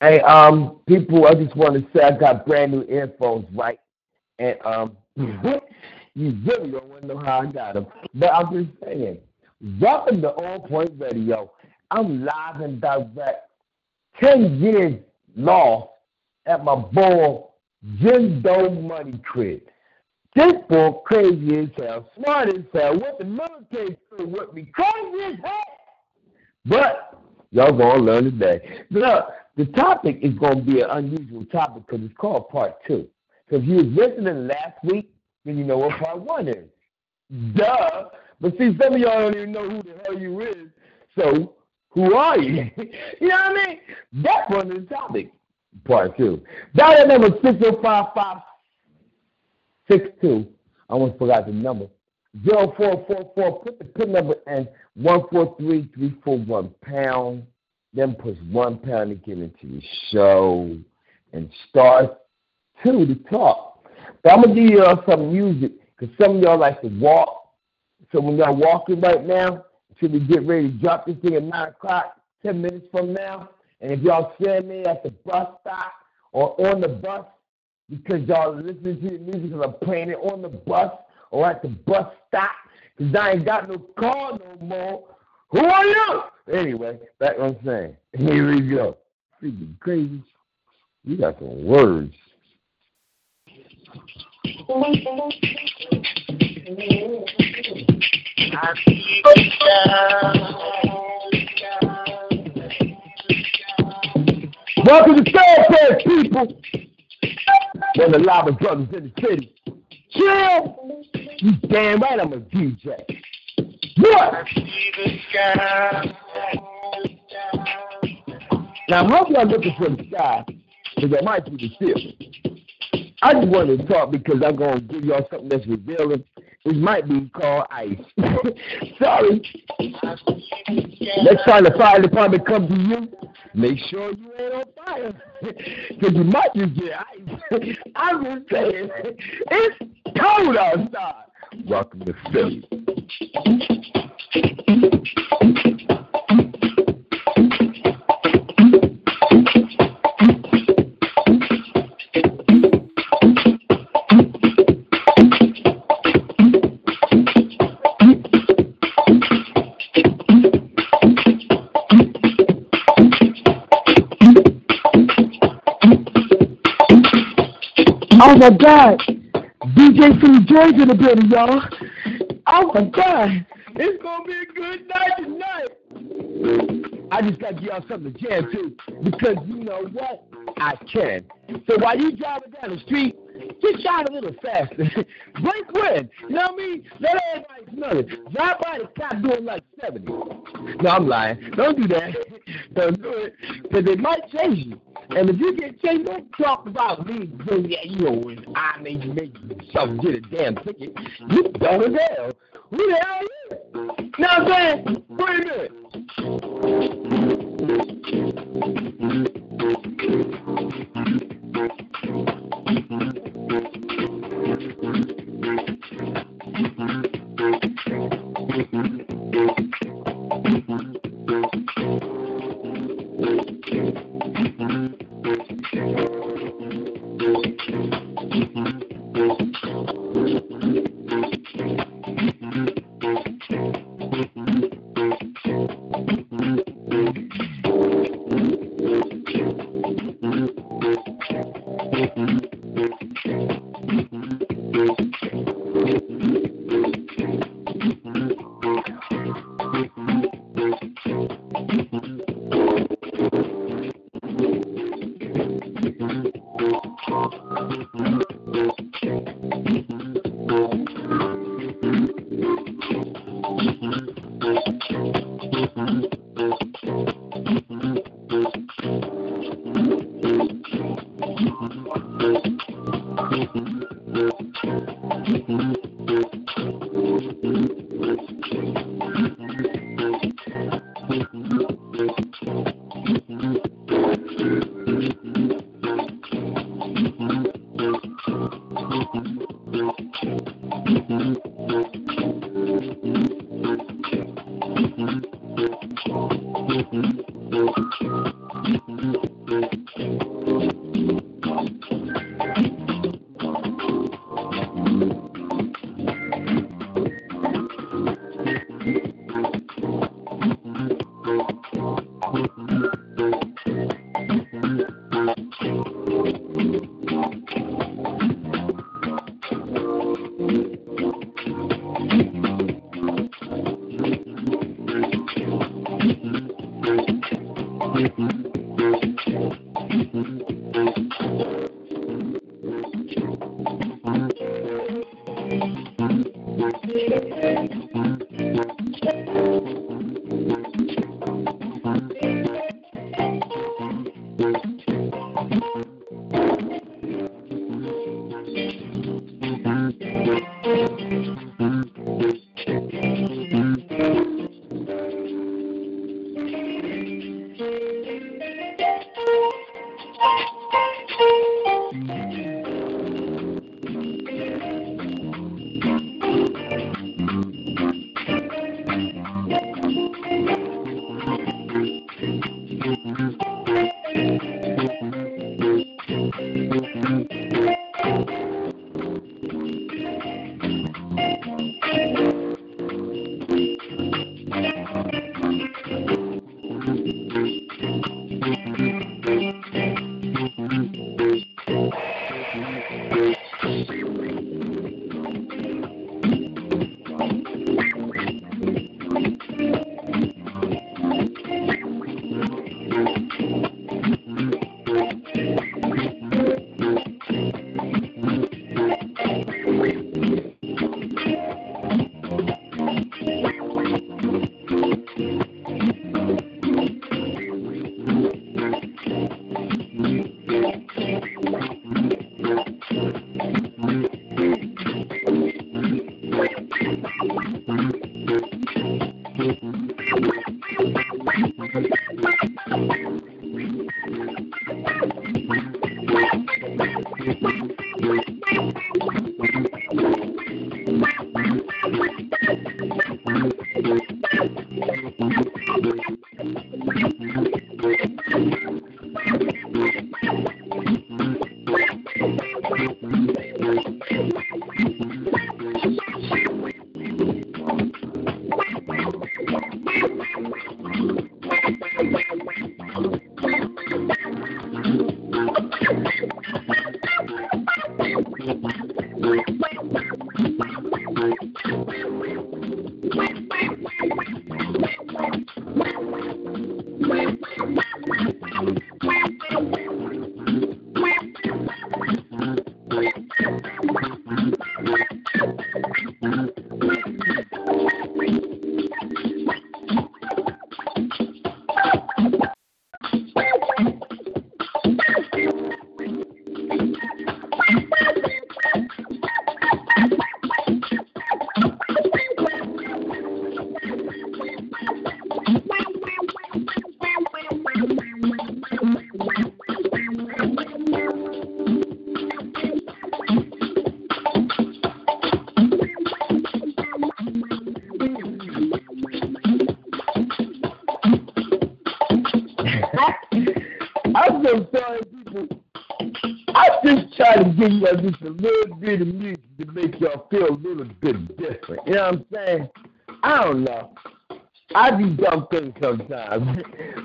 Hey, um, people, I just want to say I got brand new earphones, right? And um, you really don't want to know how I got them. But I'm just saying, welcome to On Point Radio. I'm live and direct. 10 years lost at my boy Jim Doe Money Crib. This boy crazy as hell, smart as hell, what the military through with me, crazy as hell. But y'all gonna learn today. Look, the topic is gonna be an unusual topic because it's called part two. So if you was listening last week, then you know what part one is. Duh. But see, some of y'all don't even know who the hell you is. So who are you? you know what I mean? That's one of the topic. Part two. Dial number six zero five five six two. I almost forgot the number. 0444. Put the pin number in 143341 pound. Then push one pound to get into the show. And start two to talk. But I'm to give y'all some music because some of y'all like to walk. So when y'all walking right now, should we get ready to drop this thing at 9 o'clock, 10 minutes from now, and if y'all see me at the bus stop or on the bus because y'all listening to the music because I'm playing it on the bus or at the bus stop because I ain't got no car no more, who are you? Anyway, what I'm saying. Here we go. Freaking crazy. You got some words. Welcome to Fairfax, people. One of the lava brothers in the city. Chill. You damn right I'm a DJ. What? Now, I hope y'all looking for the sky, because that might be the seal. I just wanted to talk because I'm going to give y'all something that's revealing. It might be called ice. Sorry. Next time the fire department comes to you, make sure you ain't on fire. Because you might just get ice. I'm just saying, it's cold outside. Welcome to Philly. Oh my God. DJ from Georgia in the building, y'all. Oh my God. It's to be a good night tonight. I just got to give y'all something to jam to because you know what? I can. So while you driving down the street, just drive a little faster. Break wind. You know what I mean? Let everybody smell it. Drive by the cop doing like 70. No, I'm lying. Don't do that. Don't do it. Because they might change you. And if you get changed, don't talk about me. Yeah, you know, I made you make yourself get a damn ticket. You don't know. Who the hell are you? You know what I'm saying? Wait a minute. give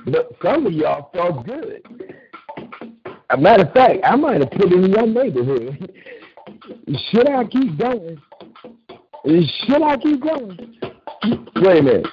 but some of y'all felt good. A matter of fact, I might have put in your neighborhood. Should I keep going? Should I keep going? Wait a minute.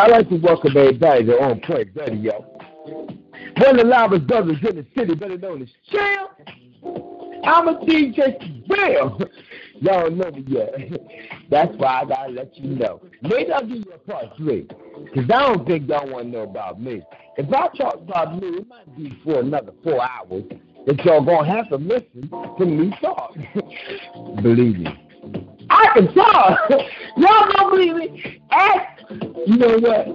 I like to welcome everybody to On Point Radio. One of the loudest brothers in the city, better known as Chill. I'm a DJ Bill. Y'all know me yet. That's why I gotta let you know. Maybe I'll give you a part three. Because I don't think y'all want to know about me. If I talk about me, it might be for another four hours that y'all gonna have to listen to me talk. Believe me. I can talk. Y'all don't believe me? Ask. You know what?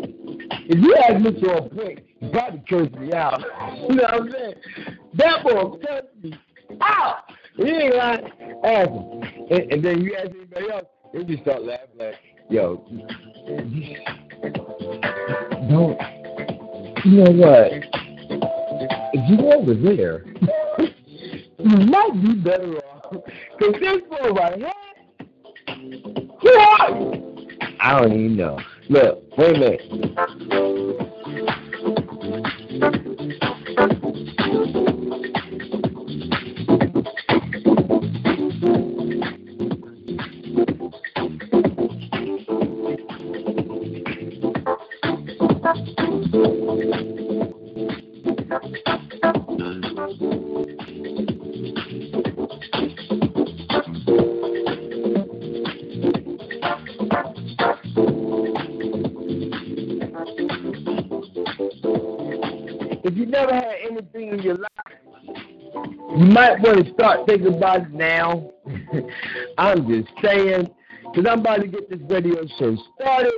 If you ask me to a point, you probably curse me out. You know what I'm saying? That boy curse me out. He ain't lying. Ask. And, and then you ask anybody else, they just start laughing like, yo, don't. You know what? If you over there, you might be better off. Because this boy right here, who are you? I don't even know. Look, wait a minute. might want to start thinking about it now. I'm just saying, because I'm about to get this radio show started.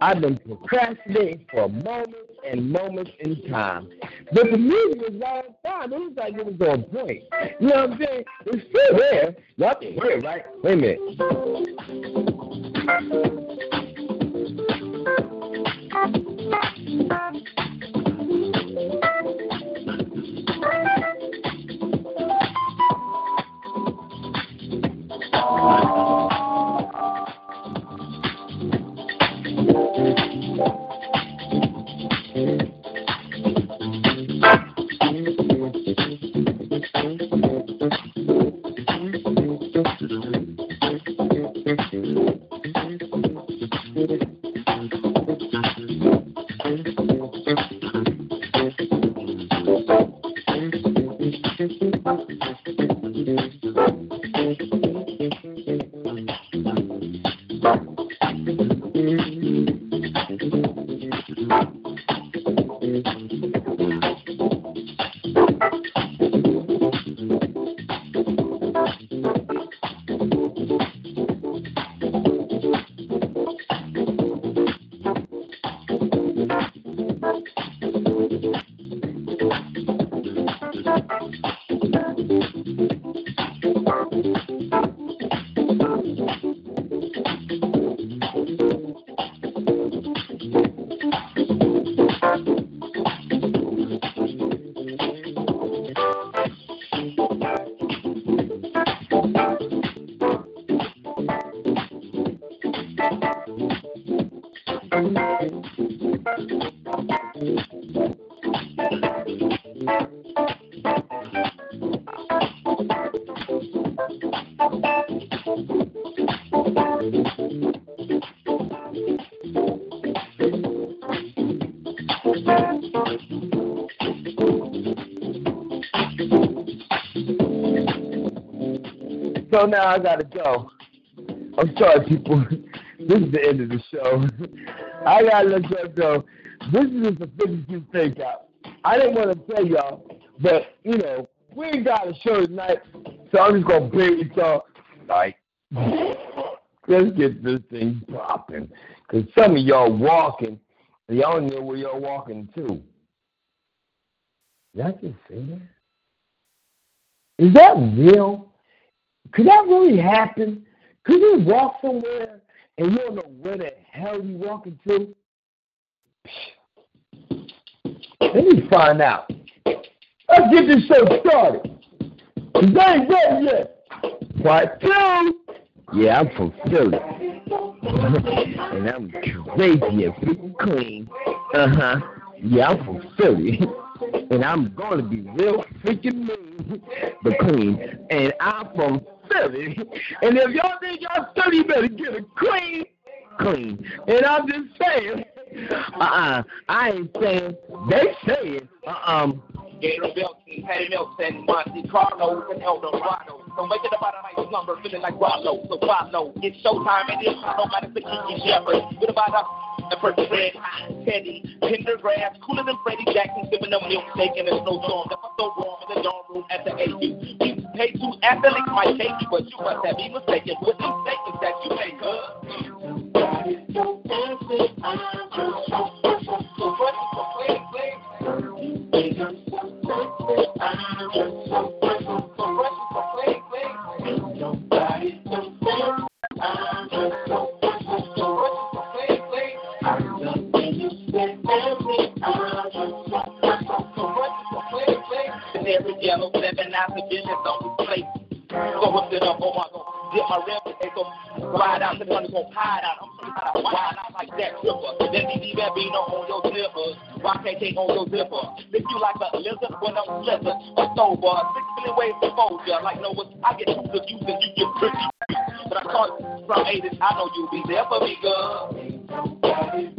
I've been procrastinating for moments and moments in time. But the music was right on time. It was like it was on point. You know what I'm saying? It's still there. Y'all can hear it, right? Wait a minute. Oh, so now I gotta go. I'm sorry, people. This is the end of the show. I gotta let y'all go. This is just a 52 fake out. I didn't want to tell y'all, but you know, we ain't got a show tonight, so I'm just gonna bring it y'all. Like, let's get this thing popping. Cause some of y'all walking, y'all know where y'all walking to. Did I just say that? Is that real? Could that really happen? Could you walk somewhere and you don't know where the hell you walking to? Let me find out. Let's get this show started. Cause I ain't ready yet. Part two. Yeah, I'm from Philly. and I'm crazy freaking clean. Uh huh. Yeah, I'm from Philly. and I'm gonna be real freaking mean, but clean. And I'm from Philly. And if y'all think y'all Philly, you better get a clean, clean. And I'm just saying, uh-uh, I ain't saying, they saying, uh-uh. Gator Belton, Patty Milton, Monte Carlo, and El Dorado. So make it about a night slumber, feeling like Rollo. So follow, it's showtime, and it's no matter the Kiki Shepard. With about a the first red Teddy, Pendergrass, cooler than Freddie Jackson, sipping a milkshake in a snowstorm. That's so warm in the dorm room at the AU. You pay two athletes might take you, but you must have been mistaken. With them statements that you make, Every yellow seven after business on his plate. Go hook it up, oh my god. Dip my rim, they go ride out, the money go hide out. I'm pretty out, wild out like that tripper. Then me leave that bean on your zippers. Why can't take on your zipper? Lick you like a lizard when I'm slipping. A sober, six million ways to fold ya. Like no Noah, I get too confused and you get pretty. But I thought from 80s, I know you'll be there for me, girl.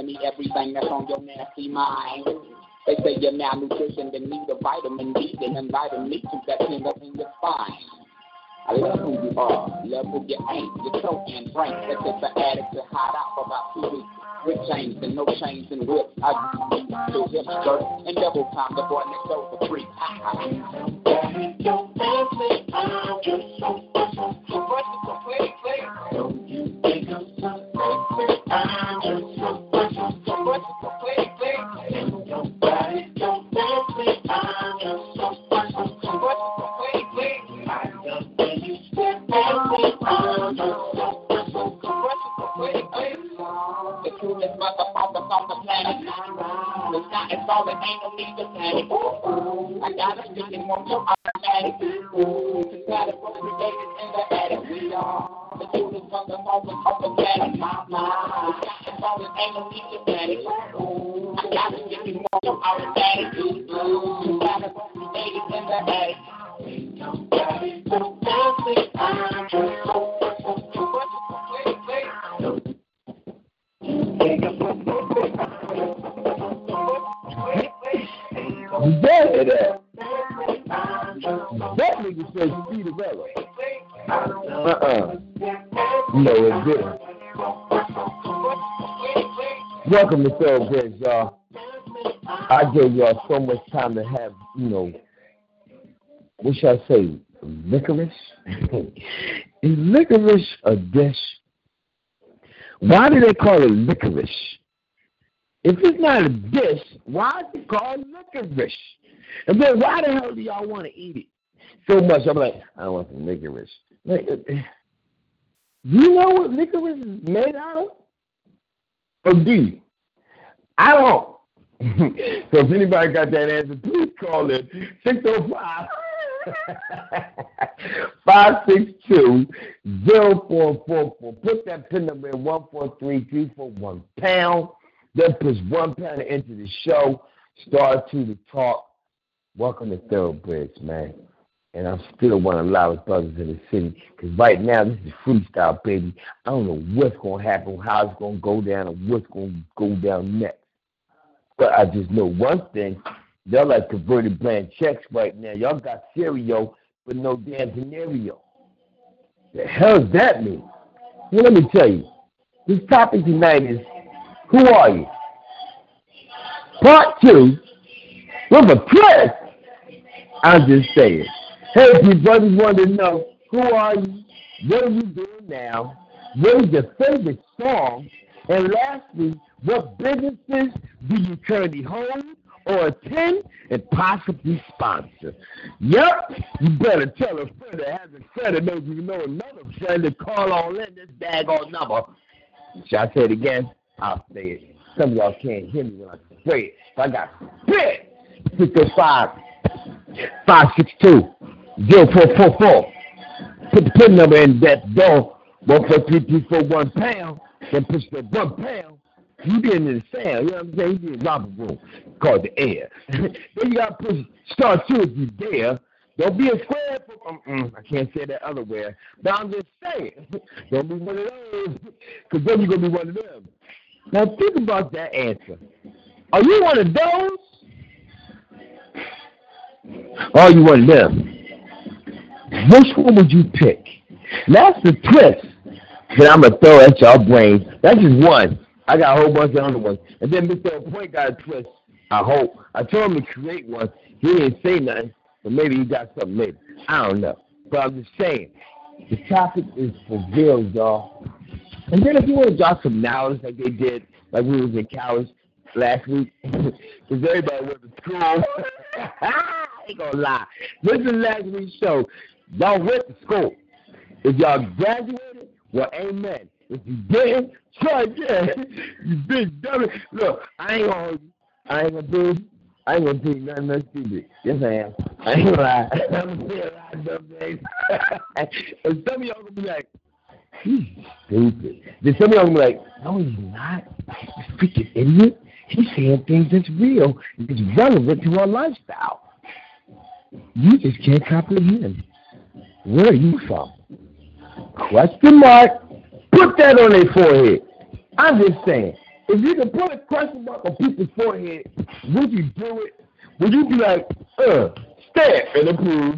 Telling me everything that's on your nasty mind. They say you're malnutrition, then need a vitamin D, then inviting me to that tingle in your spine. I love who you are, love who you ain't. You're so and drink. That's just the addict to hide out for about two weeks. With chains and no chains and whips. I do hip skirt and double time the boy next door for free. The The sky ain't no need to panic. I got a stick and your automatic. Compatible created in the attic. We are the motherfuckers on the planet. The sky is falling, ain't no need to panic. I got a stick and your automatic. Compatible created in the You dead that. That nigga said Cinderella. Uh-uh. No, it didn't. Welcome to Thoroughbreds, y'all. I gave y'all so much time to have, you know, what should I say, licorice? Is licorice a dish? Why do they call it licorice? If it's not a dish, why is it called licorice? And then why the hell do y'all want to eat it so much? I'm like, I want some licorice. Like, uh, do you know what licorice is made out of? Or do you? I don't. so if anybody got that answer, please call it 605 562 0444. Put that pin number in 143341 pound. Then push one pound into the show. Star to the talk. Welcome to Thoroughbreds, man. And I'm still one of the loudest brothers in the city. Because right now, this is freestyle, baby. I don't know what's going to happen, how it's going to go down, and what's going to go down next. But I just know one thing. Y'all like converted blank checks right now. Y'all got cereal, but no damn scenario. The hell does that mean? Well, let me tell you. This topic tonight is who are you? Part two, with a twist. I'm just saying. Hey, if your brothers want to know, who are you? What are you doing now? What is your favorite song? And lastly, what businesses do you currently hold or attend and possibly sponsor? Yep, you better tell a friend that has a friend that knows you know another friend to call on in this daggone number. Should I say it again? I'll say it. Some of y'all can't hear me when I say it. So I got spit. 605 562 0444. Put the pin number in that door. One four three three four one pound. Then push the one pound. You get into the sound, you know what I'm saying? You get in the room called the air. then you gotta push star two if you dare. Don't be a square. For, um, I can't say that other way. But I'm just saying, don't be one of those, because then you're gonna be one of them. Now think about that answer. Are you one of those? Or are you one of them? Which one would you pick? That's the twist that I'm gonna throw at y'all brains. That's just one. I got a whole bunch of other ones. And then Mr. Point got a twist. I hope. I told him to create one. He didn't say nothing, but maybe he got something later. I don't know. But I'm just saying, the topic is for real, y'all. And then if you want to drop some knowledge like they did, like we was in college last week, because everybody went to school. I ain't gonna lie. Listen to last week's show. Y'all went to school. If y'all graduated, well, amen. If you didn't, try again. you big dummy. Look, I ain't gonna hold you. I ain't gonna do I ain't gonna tell you nothing that's stupid. Yes, I am. I ain't gonna lie. I'm gonna say a lot of dumb things. and some of y'all gonna be like, he's stupid. Then some of y'all be like, no, he's not. You freaking idiot. He's saying things that's real. It's relevant to our lifestyle. You just can't comprehend. Where are you from? Question mark. Put that on their forehead. I'm just saying. If you can put a question mark on people's forehead, would you do it? Would you be like, uh, stamp and approve?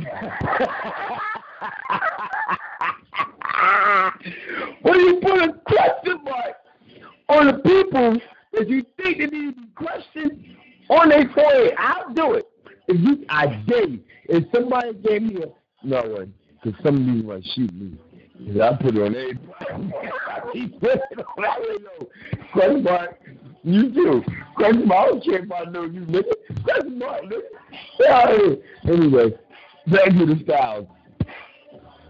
When you put a question mark on the people that you think they need to be questioned on their forehead? I'll do it. If you, I dare you. If somebody gave me a, no one, because some of want to shoot me. I put it on everybody. Putting it on. Know. Question mark. You too. Question mark. I don't care if I know you, nigga. Question mark, nigga. Anyway, back to the styles.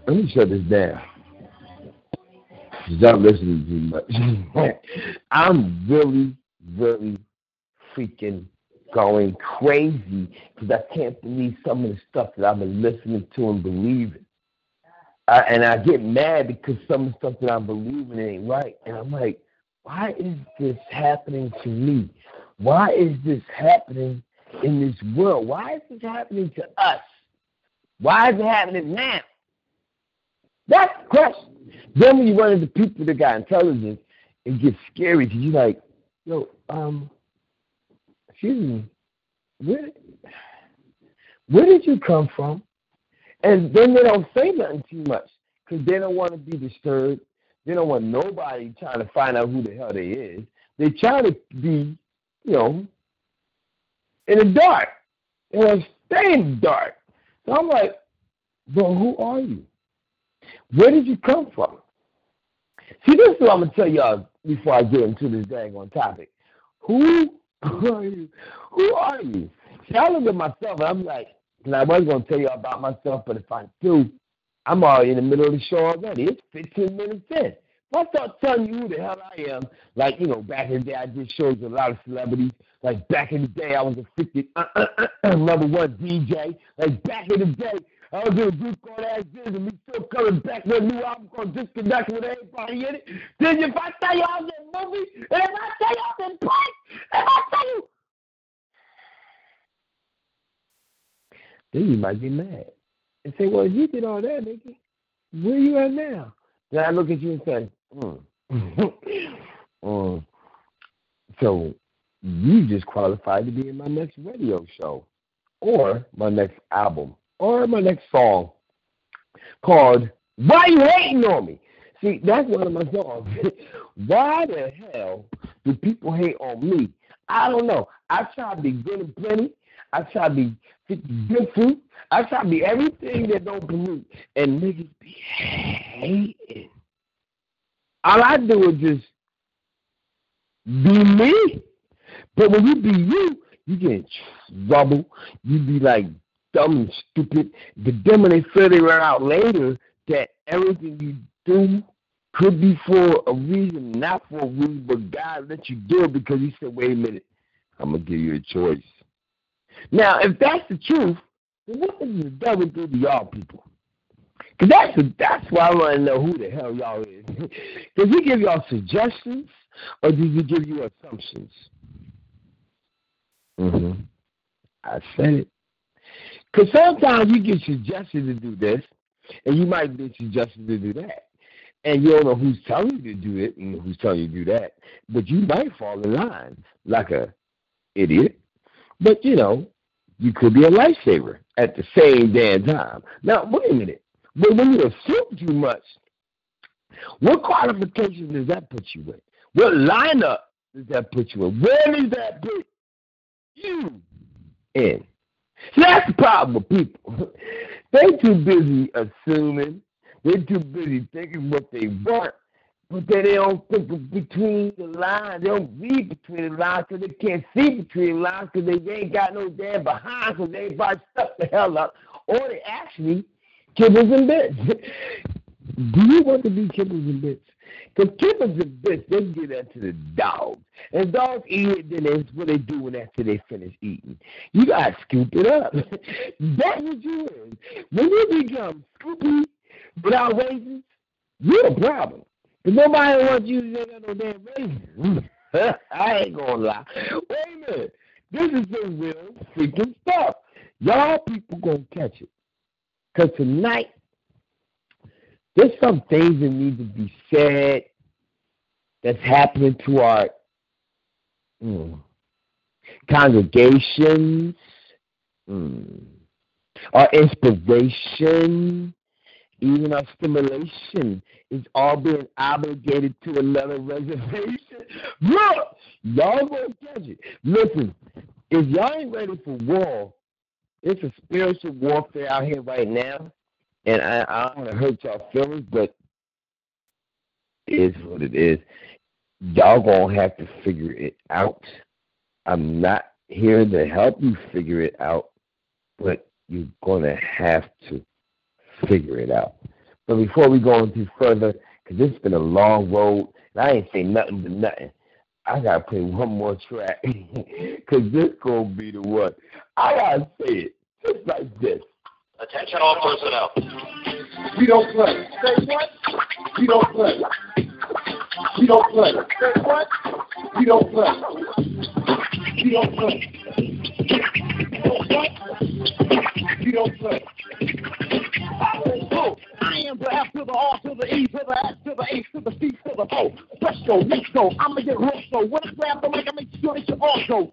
Let me shut this down. Stop listening too much. I'm really, really freaking going crazy because I can't believe some of the stuff that I've been listening to and believing. I, and I get mad because some of the stuff that I'm believing ain't right. And I'm like, why is this happening to me? Why is this happening in this world? Why is this happening to us? Why is it happening now? That's the question. Then when you run into people that got intelligence, it gets scary because you're like, yo, um, excuse me, where, where did you come from? And then they don't say nothing too much because they don't want to be disturbed. They don't want nobody trying to find out who the hell they is. They try to be, you know, in the dark. They want to stay in the dark. So I'm like, but who are you? Where did you come from? See, this is what I'm gonna tell y'all before I get into this dang on topic. Who are you? Who are you? See, I look at myself and I'm like, and I was gonna tell you about myself, but if I do, I'm already in the middle of the show already. It's 15 minutes in. If I start telling you who the hell I am, like you know, back in the day I did shows with a lot of celebrities. Like back in the day, I was a 50 uh, uh, uh, number one DJ. Like back in the day, I was in a group called As Is, and we still coming back with a new album called Disconnect with everybody in it. Then if I tell in a movie, and if I tell I was in play, if I tell you, then you might be mad and say, well, you did all that, nigga. Where you at now? Then I look at you and say, mm. mm. so you just qualified to be in my next radio show or my next album or my next song called Why You Hating on Me? See, that's one of my songs. Why the hell do people hate on me? I don't know. I try to be good and plenty. I try to be good. I try to be everything that don't pollute. And niggas be hating. All I do is just be me. But when you be you, you get in trouble. You be like dumb stupid. Then when they figure out later that everything you do could be for a reason, not for a reason, but God let you do it because He said, wait a minute, I'm to give you a choice. Now, if that's the truth, then what does the devil do to y'all people? Because that's, the, that's why I want to know who the hell y'all is. does he give y'all suggestions or does he give you assumptions? Mm-hmm. I said it. Because sometimes you get suggested to do this, and you might get suggested to do that. And you don't know who's telling you to do it and who's telling you to do that. But you might fall in line like a idiot. But, you know, you could be a lifesaver at the same damn time. Now, wait a minute. But when you assume too much, what qualifications does that put you in? What lineup does that put you in? Where does that put you in? That's the problem with people. They're too busy assuming. They're too busy thinking what they want, but then they don't think between the lines. They don't read between the lines because they can't see between the lines because they ain't got no damn behind because everybody stuck the hell up. Or they actually kibbles and bits. Do you want to be kibbles and bits? Because kibbles and bits, they give that to the dogs. And dogs eat it, then that's what they do when after they finish eating. You got to scoop it up. that's what you is. When you become scoopy without raisins, you're a problem. But nobody wants you to got no damn raisins. I ain't going to lie. Wait a minute. This is the real freaking stuff. Y'all people going to catch it. Because tonight, there's some things that need to be said that's happening to our mm, congregations, mm, our inspiration, even our stimulation is all being obligated to another reservation. Look, y'all gonna catch it. Listen, if y'all ain't ready for war, it's a spiritual warfare out here right now, and I, I don't want to hurt y'all feelings, but it is what it is. Y'all gonna have to figure it out. I'm not here to help you figure it out, but you're gonna have to figure it out. But before we go into further, because this has been a long road, and I ain't say nothing but nothing. I gotta play one more track, because this gonna be the one. I gotta say it just like this. Attention all personnel. We don't play. Say what? We don't play. We don't play. Say what? We don't play. We don't play. We don't play. E to the E, with the S to the A to the C to the O. Fresco, Nico, I'ma get rosto. When I grab the mic, I make sure that you all go.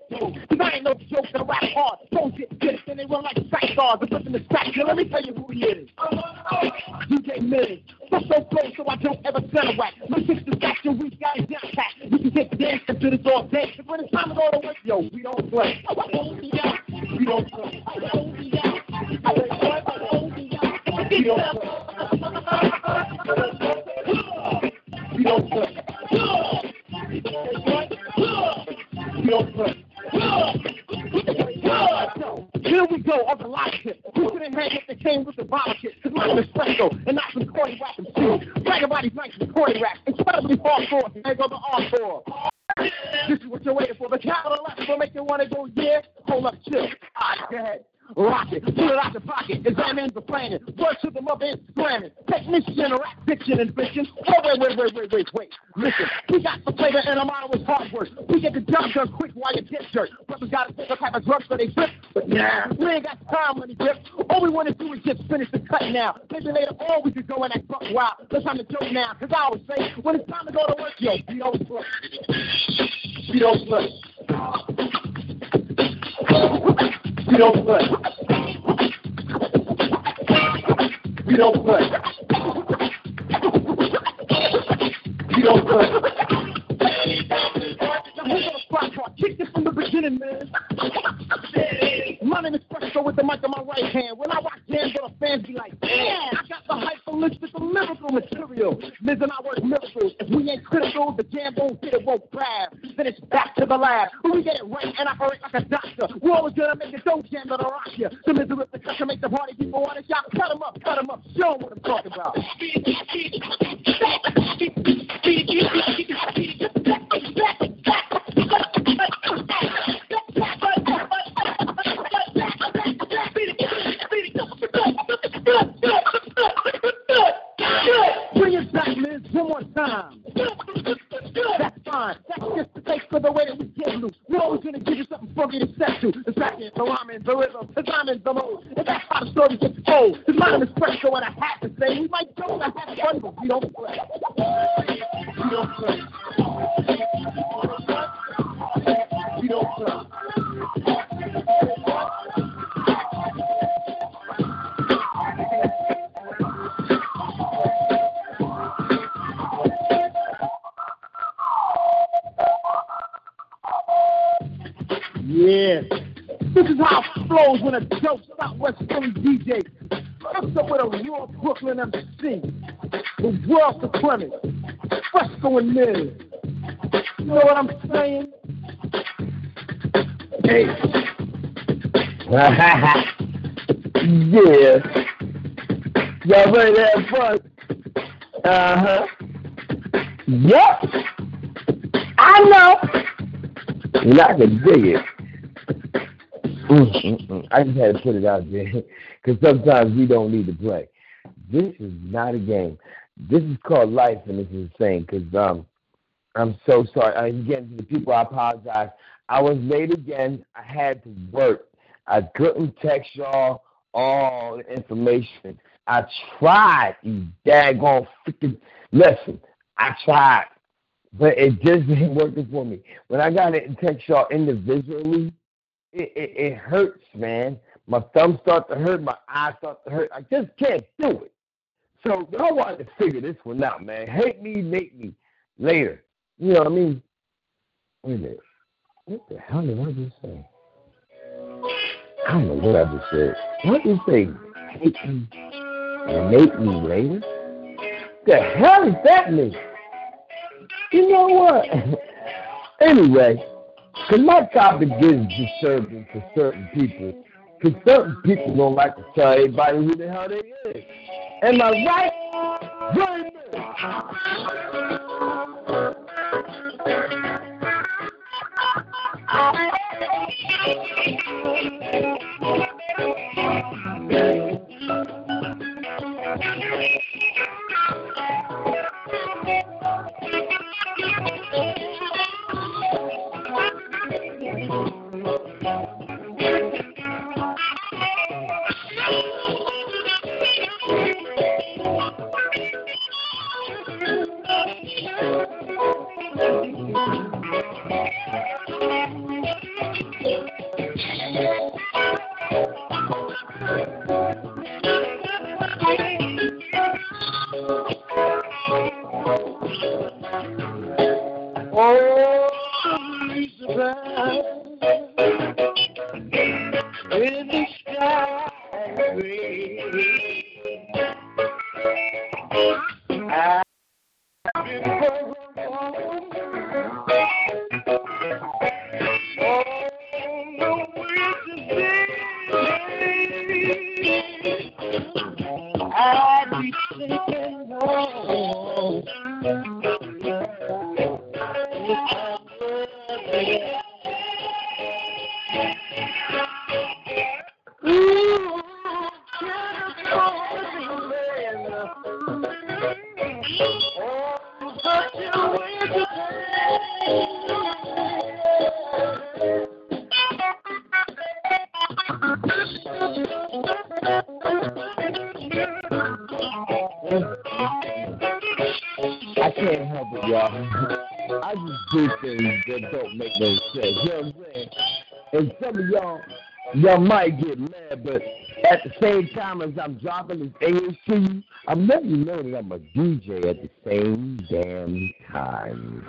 Cause I ain't no joke, I rap hard. Don't get pissed and they run like sack guards. I'm in the stack. Let me tell you who he is. DJ Millie. That's so close so I don't ever send a whack. My sister's got your weak guys down pat. You can get dancing to this all day. Cause when it's time to go to work, yo, we don't play. We don't play. We don't play. We to put it out there because sometimes we don't need to play. This is not a game. This is called life, and is insane because um, I'm so sorry. I, again, to the people, I apologize. I was late again. I had to work. I couldn't text y'all all the information. I tried, you daggone freaking. Listen, I tried, but it just ain't working for me. When I got it and text y'all individually, it, it, it hurts, man. My thumbs start to hurt, my eyes start to hurt. I just can't do it. So y'all wanted to figure this one out, man. Hate me, make me later. You know what I mean? Wait a minute. What the hell did I just say? I don't know what I just said. What did you say? Hate me and make me later? The hell does that mean? You know what? anyway, because my topic is disturbing to certain people. Because certain people don't like to tell everybody who the hell they is. Am I right? Time as I'm dropping this English to you, I'm letting you know that I'm a DJ at the same damn time.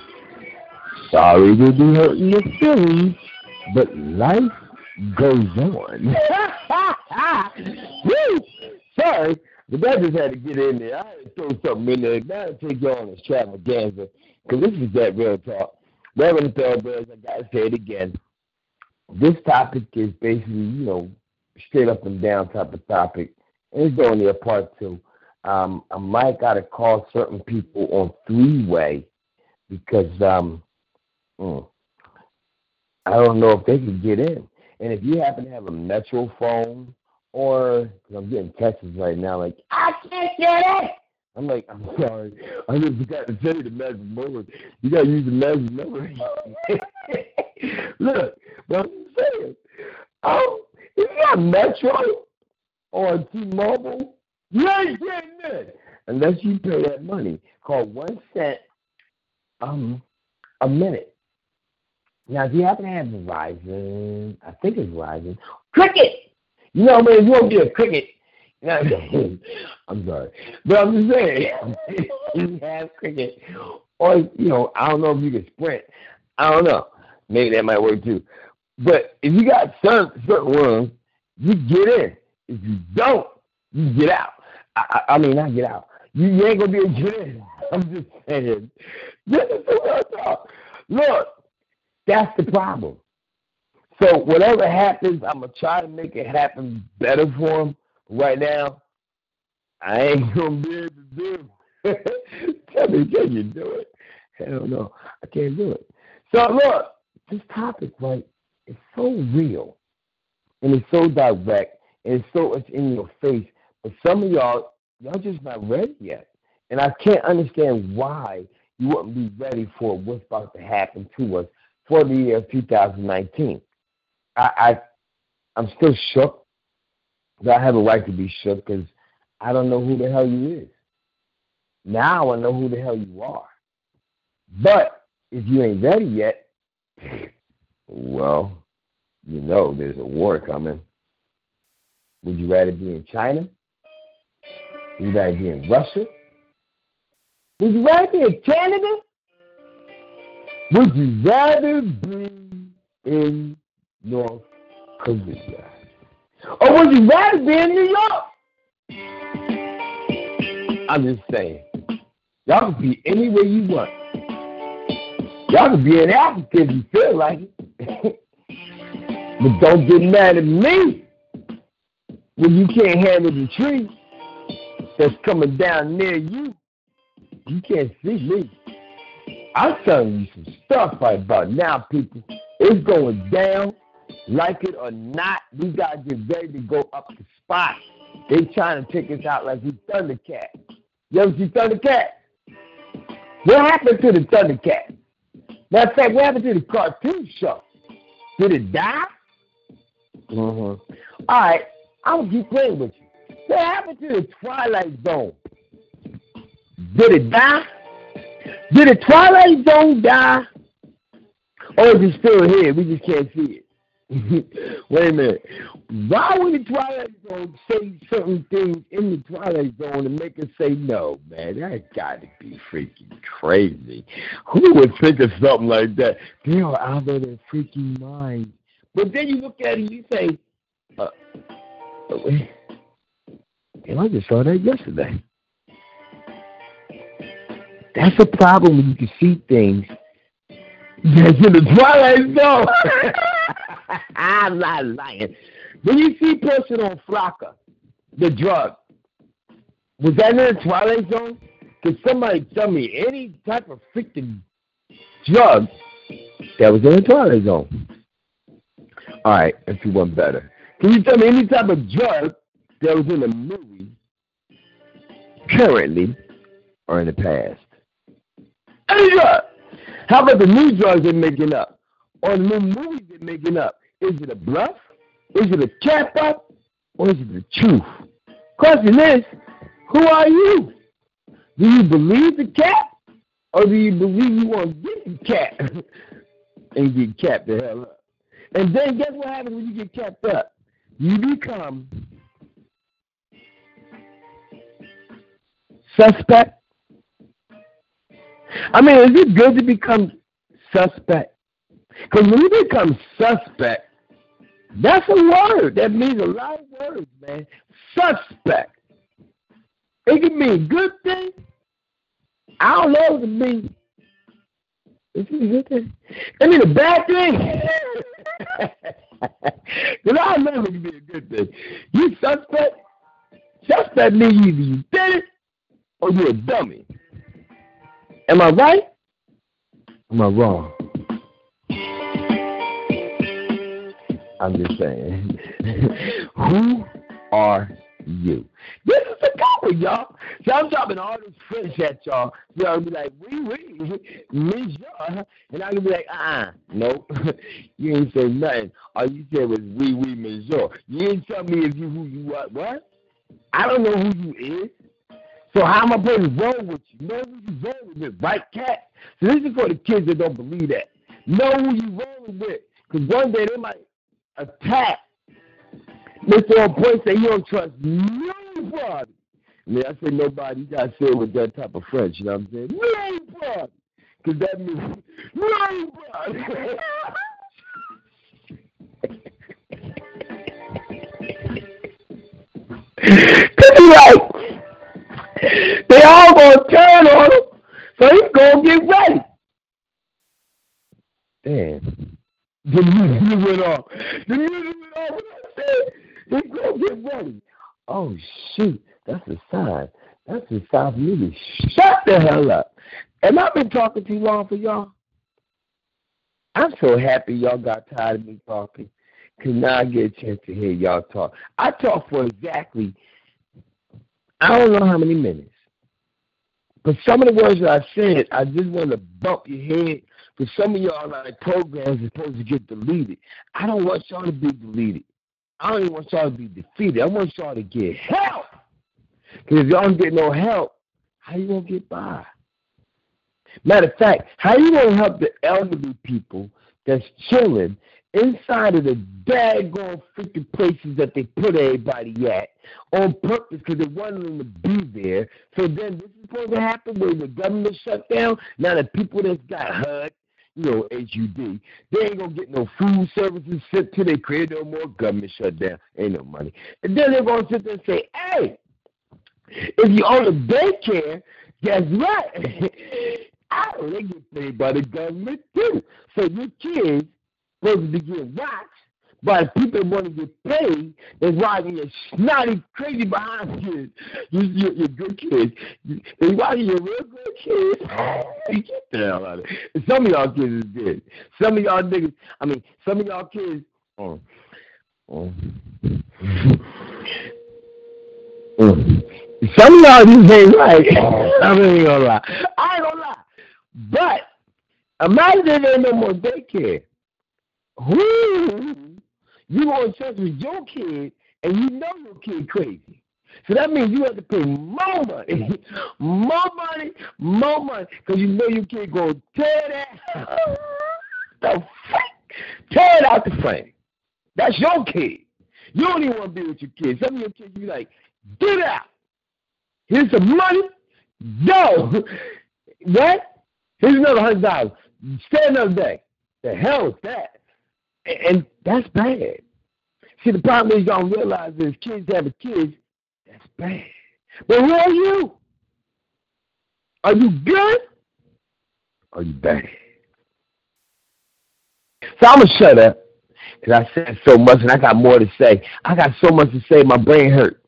Sorry to be hurting your feelings, but life goes on. Sorry, but that just had to get in there. I had to throw something in there. Now to take you on this extravaganza, because this is that real talk. Reverend Thoroughbreds, I got to say it again. This topic is basically, you know, straight up and down type of topic. It's only a part two. Um, I might got to call certain people on three way because um, mm, I don't know if they can get in. And if you happen to have a Metro phone or I'm getting texts right now like, I can't get it. I'm like, I'm sorry. I just forgot to tell you the magic moment. You got to use the magic number. Look, what I'm saying, if you got Metro or T-Mobile, you ain't getting it unless you pay that money. Called one cent um a minute. Now, if you happen to have Verizon, I think it's Verizon, Cricket. You know, man, you won't be a cricket. I'm sorry, but I'm just saying, you have cricket, or you know, I don't know if you can sprint. I don't know. Maybe that might work too. But if you got certain certain ones, you get in. If you don't, you get out. I, I, I mean, not get out. You, you ain't gonna be to get. I'm just saying. This is the real talk. Look, that's the problem. So whatever happens, I'm gonna try to make it happen better for him. Right now, I ain't gonna be able to do it. Tell me, can you do it? Hell no, I can't do it. So look, this topic, right, is so real and it's so direct and so it's in your face. But some of y'all, y'all just not ready yet. And I can't understand why you wouldn't be ready for what's about to happen to us for the year 2019. I, I I'm still shook. But I have a right to be shook because I don't know who the hell you is. Now I know who the hell you are. But if you ain't ready yet, well, you know there's a war coming. Would you rather be in China? Would you rather be in Russia? Would you rather be in Canada? Would you rather be in North Korea? Or would you rather be in New York? I'm just saying. Y'all can be anywhere you want. Y'all can be in Africa if you feel like it. but don't get mad at me when you can't handle the tree that's coming down near you. You can't see me. I'm telling you some stuff right about now, people. It's going down. Like it or not, we got to get ready to go up the spot. They trying to take us out like we Thundercat. You ever see Thundercat? What happened to the Thundercat? Matter of fact, what happened to the cartoon show? Did it die? Mm-hmm. All right, I'm gonna keep playing with you. What happened to the Twilight Zone? Did it die? Did the Twilight Zone die? Or is it still here? We just can't see it. Wait a minute. Why would the Twilight Zone say certain things in the Twilight Zone and make us say no, man? That got to be freaking crazy. Who would think of something like that? They are out of their freaking minds. But then you look at it and you say, uh, Damn, I just saw that yesterday. That's a problem when you can see things that's in the twilight zone. I'm not lying. When you see person on Flakka, the drug, was that in the twilight zone? Can somebody tell me any type of freaking drug that was in the twilight zone? All right, if you want better. Can you tell me any type of drug that was in a movie currently or in the past? Any drug. How about the new drugs they're making up? Or the new movies they're making up? Is it a bluff? Is it a cap up? Or is it the truth? Question is, who are you? Do you believe the cap? Or do you believe you want to get the cap and get capped the hell up? And then guess what happens when you get capped up? You become suspect. I mean, is it good to become suspect? Because when you become suspect, that's a word. That means a lot of words, man. Suspect. It can mean good thing. I don't know what it means. It a good thing? I mean a bad thing. Because I know it can be a good thing. You suspect. Suspect means either you did it or you're a dummy. Am I right? Am I wrong? I'm just saying. Who are you? This is y'all. I'm dropping all this French at y'all. Y'all be like, we, oui, oui, monsieur. And I can be like, uh-uh, nope. you ain't say nothing. All you said was, oui, oui, monsieur. You ain't tell me if you who you what. What? I don't know who you is. So how am I supposed to roll with you? Know who you rolling with, right, cat? So this is for the kids that don't believe that. Know who you rolling with. Because one day they might attack. Mr. On point say you don't trust nobody. I I say nobody, got to say it with that type of French, you know what I'm saying? Nobody. Because that means nobody. Like, they all gonna turn on him, so he's gonna get ready. Damn. The music went off. The music went off he's gonna get ready. Oh shoot, that's a sign. That's a sign for me to shut the hell up. And I've been talking too long for y'all. I'm so happy y'all got tired of me talking. Cause now I get a chance to hear y'all talk. I talk for exactly I don't know how many minutes. But some of the words that I said, I just want to bump your head. Because some of y'all like programs are supposed to get deleted. I don't want y'all to be deleted. I don't even want y'all to be defeated. I want y'all to get help. Because if y'all don't get no help, how you gonna get by? Matter of fact, how you gonna help the elderly people that's chilling inside of the daggone freaking places that they put everybody at on purpose because they wanted them to be there. So then this is supposed to happen when the government shut down. Now the people that's got HUD, you know, HUD, they ain't gonna get no food services sent to their crib no more. Government shut down, ain't no money. And then they're gonna sit there and say, hey, if you own a daycare, guess what? I don't they get paid by the government too. So your kids supposed to be getting watched by people that want to get paid that's riding your snotty, crazy behind kids. You, you, you're good kids. They riding your real good kids. get the hell out of it. some of y'all kids is dead. Some of y'all niggas, I mean, some of y'all kids, Oh, oh, oh. Some of y'all just ain't right. I ain't gonna lie. I ain't gonna lie. But imagine there ain't no more daycare. Who you going to church with your kid and you know your kid crazy. So that means you have to pay more money, more money, more money, because you know your kid gonna tear that the fuck, tear it out the frame. That's your kid. You don't even want to be with your kid. Some of your kids you like, get out. Here's some money. Go. what? Here's another hundred dollars. Stay another day. The hell is that? And that's bad. See, the problem is y'all realize is kids having kids That's bad. But who are you? Are you good? Are you bad? So I'm gonna shut up because I said so much and I got more to say. I got so much to say, my brain hurt.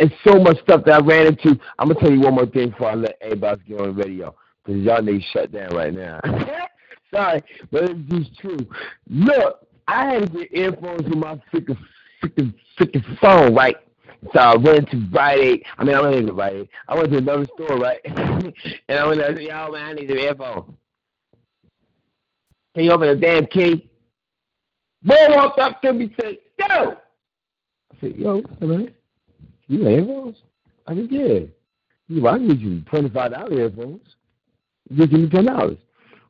And so much stuff that I ran into. I'm gonna tell you one more thing before I let everybody get on the radio because y'all need to shut down right now. Sorry, but it's just true. Look, I had to get earphones in my freaking freaking freaking phone, right? So I went to Rite Aid. I mean, I went to Rite Aid. I went to another store, right? and I went said, yo, man, I need an earphone. Can you open the damn key? Boy walked up to me and said, yo. I said, yo, man, you earphones? I said, yeah. He well, I need you $25 earphones. Just give me $10.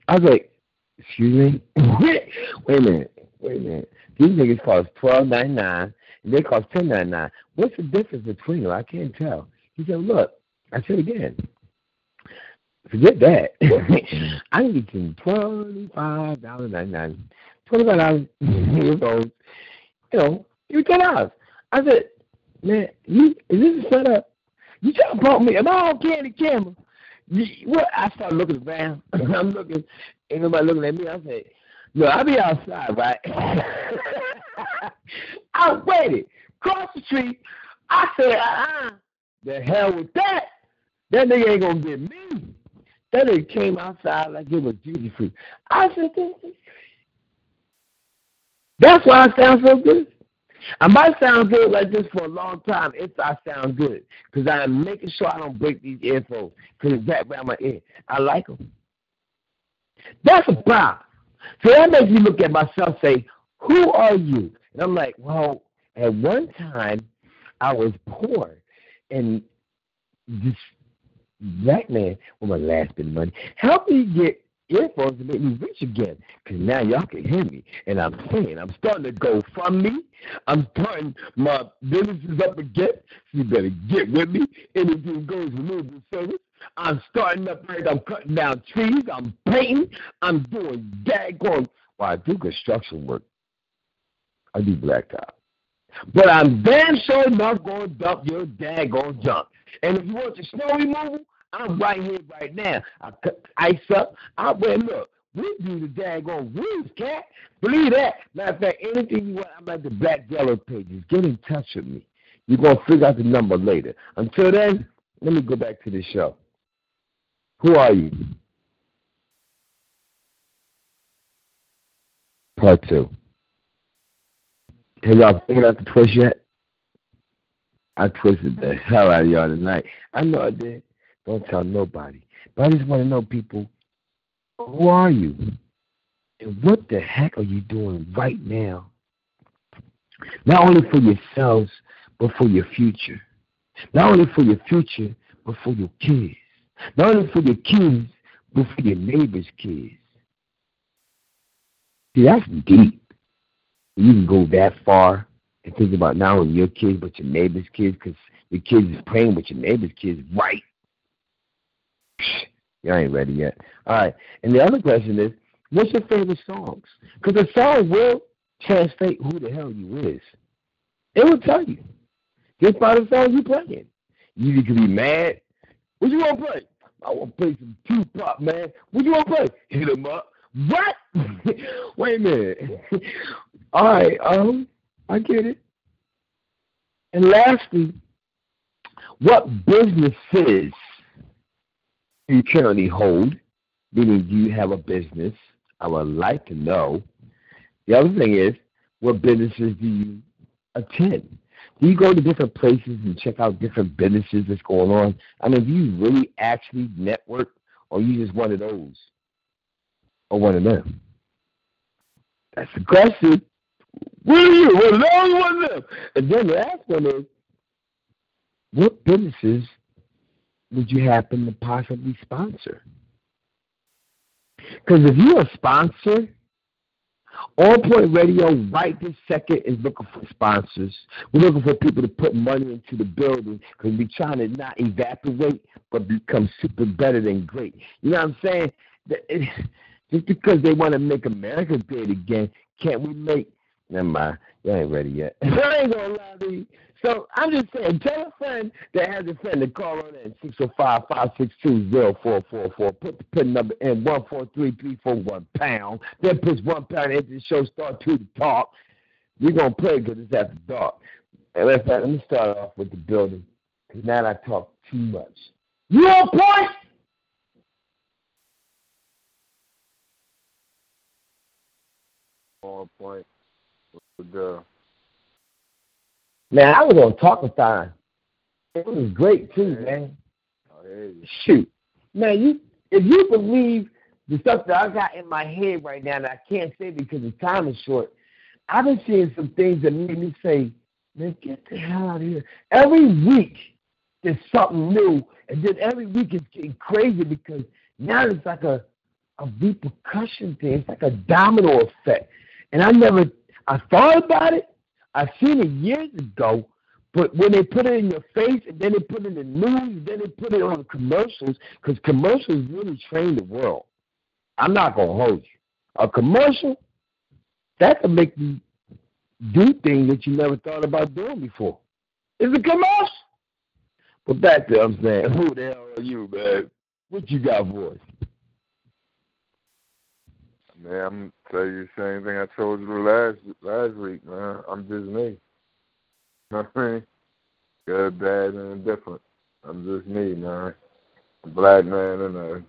I was like, excuse me? wait a minute. Wait a minute. These niggas cost twelve ninety nine, and they cost ten ninety nine. What's the difference between them? I can't tell. He said, "Look," I said again. Forget that. I can get you twenty five dollars ninety nine, twenty five dollars. You you know, you ten dollars. I said, man, you is this a setup? You trying to me? Am I on candy camera? What? I start looking around. I'm looking, ain't nobody looking at me. I said, no, I be outside, right? I waited, cross the street. I said, uh-uh. The hell with that. That nigga ain't gonna get me. That nigga came outside like it was duty free. I said, that's why I sound so good. I might sound good like this for a long time if I sound good, because I'm making sure I don't break these earphones, because right around my ear. I like them. That's a problem. So that makes me look at myself say, Who are you? And I'm like, Well, at one time I was poor and this black man with my last bit of money helped me get earphones to make me rich again. Because now y'all can hear me. And I'm saying, I'm starting to go from me. I'm starting my businesses up again. So you better get with me. Anything goes renewable service. I'm starting up right. I'm cutting down trees. I'm painting. I'm doing daggone. Well, I do construction work. I do blacktop. But I'm damn sure not going to dump your daggone junk. And if you want your snow removal, I'm right here, right now. I cut ice up. I went, look, we do the daggone roofs, cat. Believe that. Matter of fact, anything you want, I'm at the Black Yellow pages. Get in touch with me. You're going to figure out the number later. Until then, let me go back to the show. Who are you? Part two. Have y'all figured out the twist yet? I twisted the hell out of y'all tonight. I know I did. Don't tell nobody. But I just want to know, people, who are you? And what the heck are you doing right now? Not only for yourselves, but for your future. Not only for your future, but for your kids. Not only for your kids, but for your neighbor's kids. See, that's deep. You can go that far and think about not only your kids, but your neighbor's kids, because your kids is praying with your neighbor's kids, right? You ain't ready yet. All right. And the other question is, what's your favorite songs? Because the song will translate who the hell you is. It will tell you. Just by the songs you playing. You can be mad. What you want to play? I want to play some Tupac, man. What you want to play? Hit him up. What? Wait a minute. All right. Um, I get it. And lastly, what businesses you currently hold, meaning you have a business. I would like to know. The other thing is, what businesses do you attend? Do you go to different places and check out different businesses that's going on? I mean, do you really actually network, or you just one of those, or one of them? That's the question. What are you? Well, no one of them. And then the last one is, what businesses would you happen to possibly sponsor? Because if you're a sponsor, All Point Radio right this second is looking for sponsors. We're looking for people to put money into the building because we're trying to not evaporate but become super better than great. You know what I'm saying? Just because they want to make America great again, can't we make Never mind. You ain't ready yet. I ain't gonna lie to you. So I'm just saying, tell a friend that has a friend to call on at 605-562-0444. Put the pin number in 143341 pound. Then push one pound into the show, start to talk. We're to play because it's after dark. And let me start off with the building because now I talk too much. You on point? On point. Man, I was on Talkathon. It was great too, man. Oh. Shoot, man, you if you believe the stuff that I got in my head right now that I can't say because the time is short, I've been seeing some things that made me say, man, get the hell out of here. Every week there's something new, and then every week it's getting crazy because now it's like a a repercussion thing. It's like a domino effect. And I never I thought about it, I've seen it years ago, but when they put it in your face and then they put it in the news, and then they put it on commercials, because commercials really train the world. I'm not gonna hold you. A commercial that can make you do things that you never thought about doing before. It's a commercial. But back to I'm saying, who the hell are you, man? What you got for us? Man, I'm tell you the same thing I told you last last week, man. I'm just me. You know what I mean? Good, bad, and indifferent. I'm just me, man. A black man in a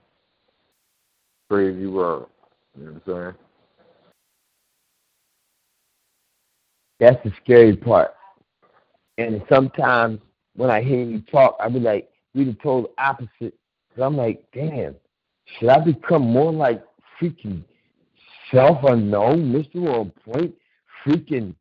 crazy world. You know what I'm saying? That's the scary part. And sometimes when I hear you talk, I be like, we the total opposite. Cause I'm like, damn, should I become more like freaking self unknown, Mr. On Point, freaking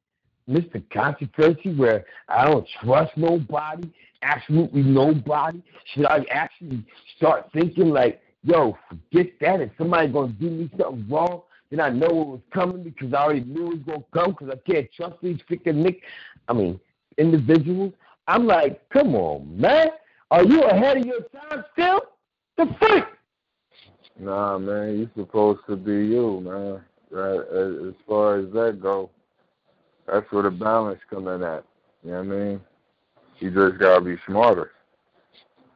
Mr. Controversy, where I don't trust nobody, absolutely nobody? Should I actually start thinking like, yo, forget that. If somebody's gonna do me something wrong, then I know it was coming because I already knew it was gonna come because I can't trust these freaking Nick. I mean, individuals. I'm like, come on, man. Are you ahead of your time still? The freak. Nah, man, you supposed to be you, man. Right? As far as that go, that's where the balance come in at. You know what I mean? You just gotta be smarter.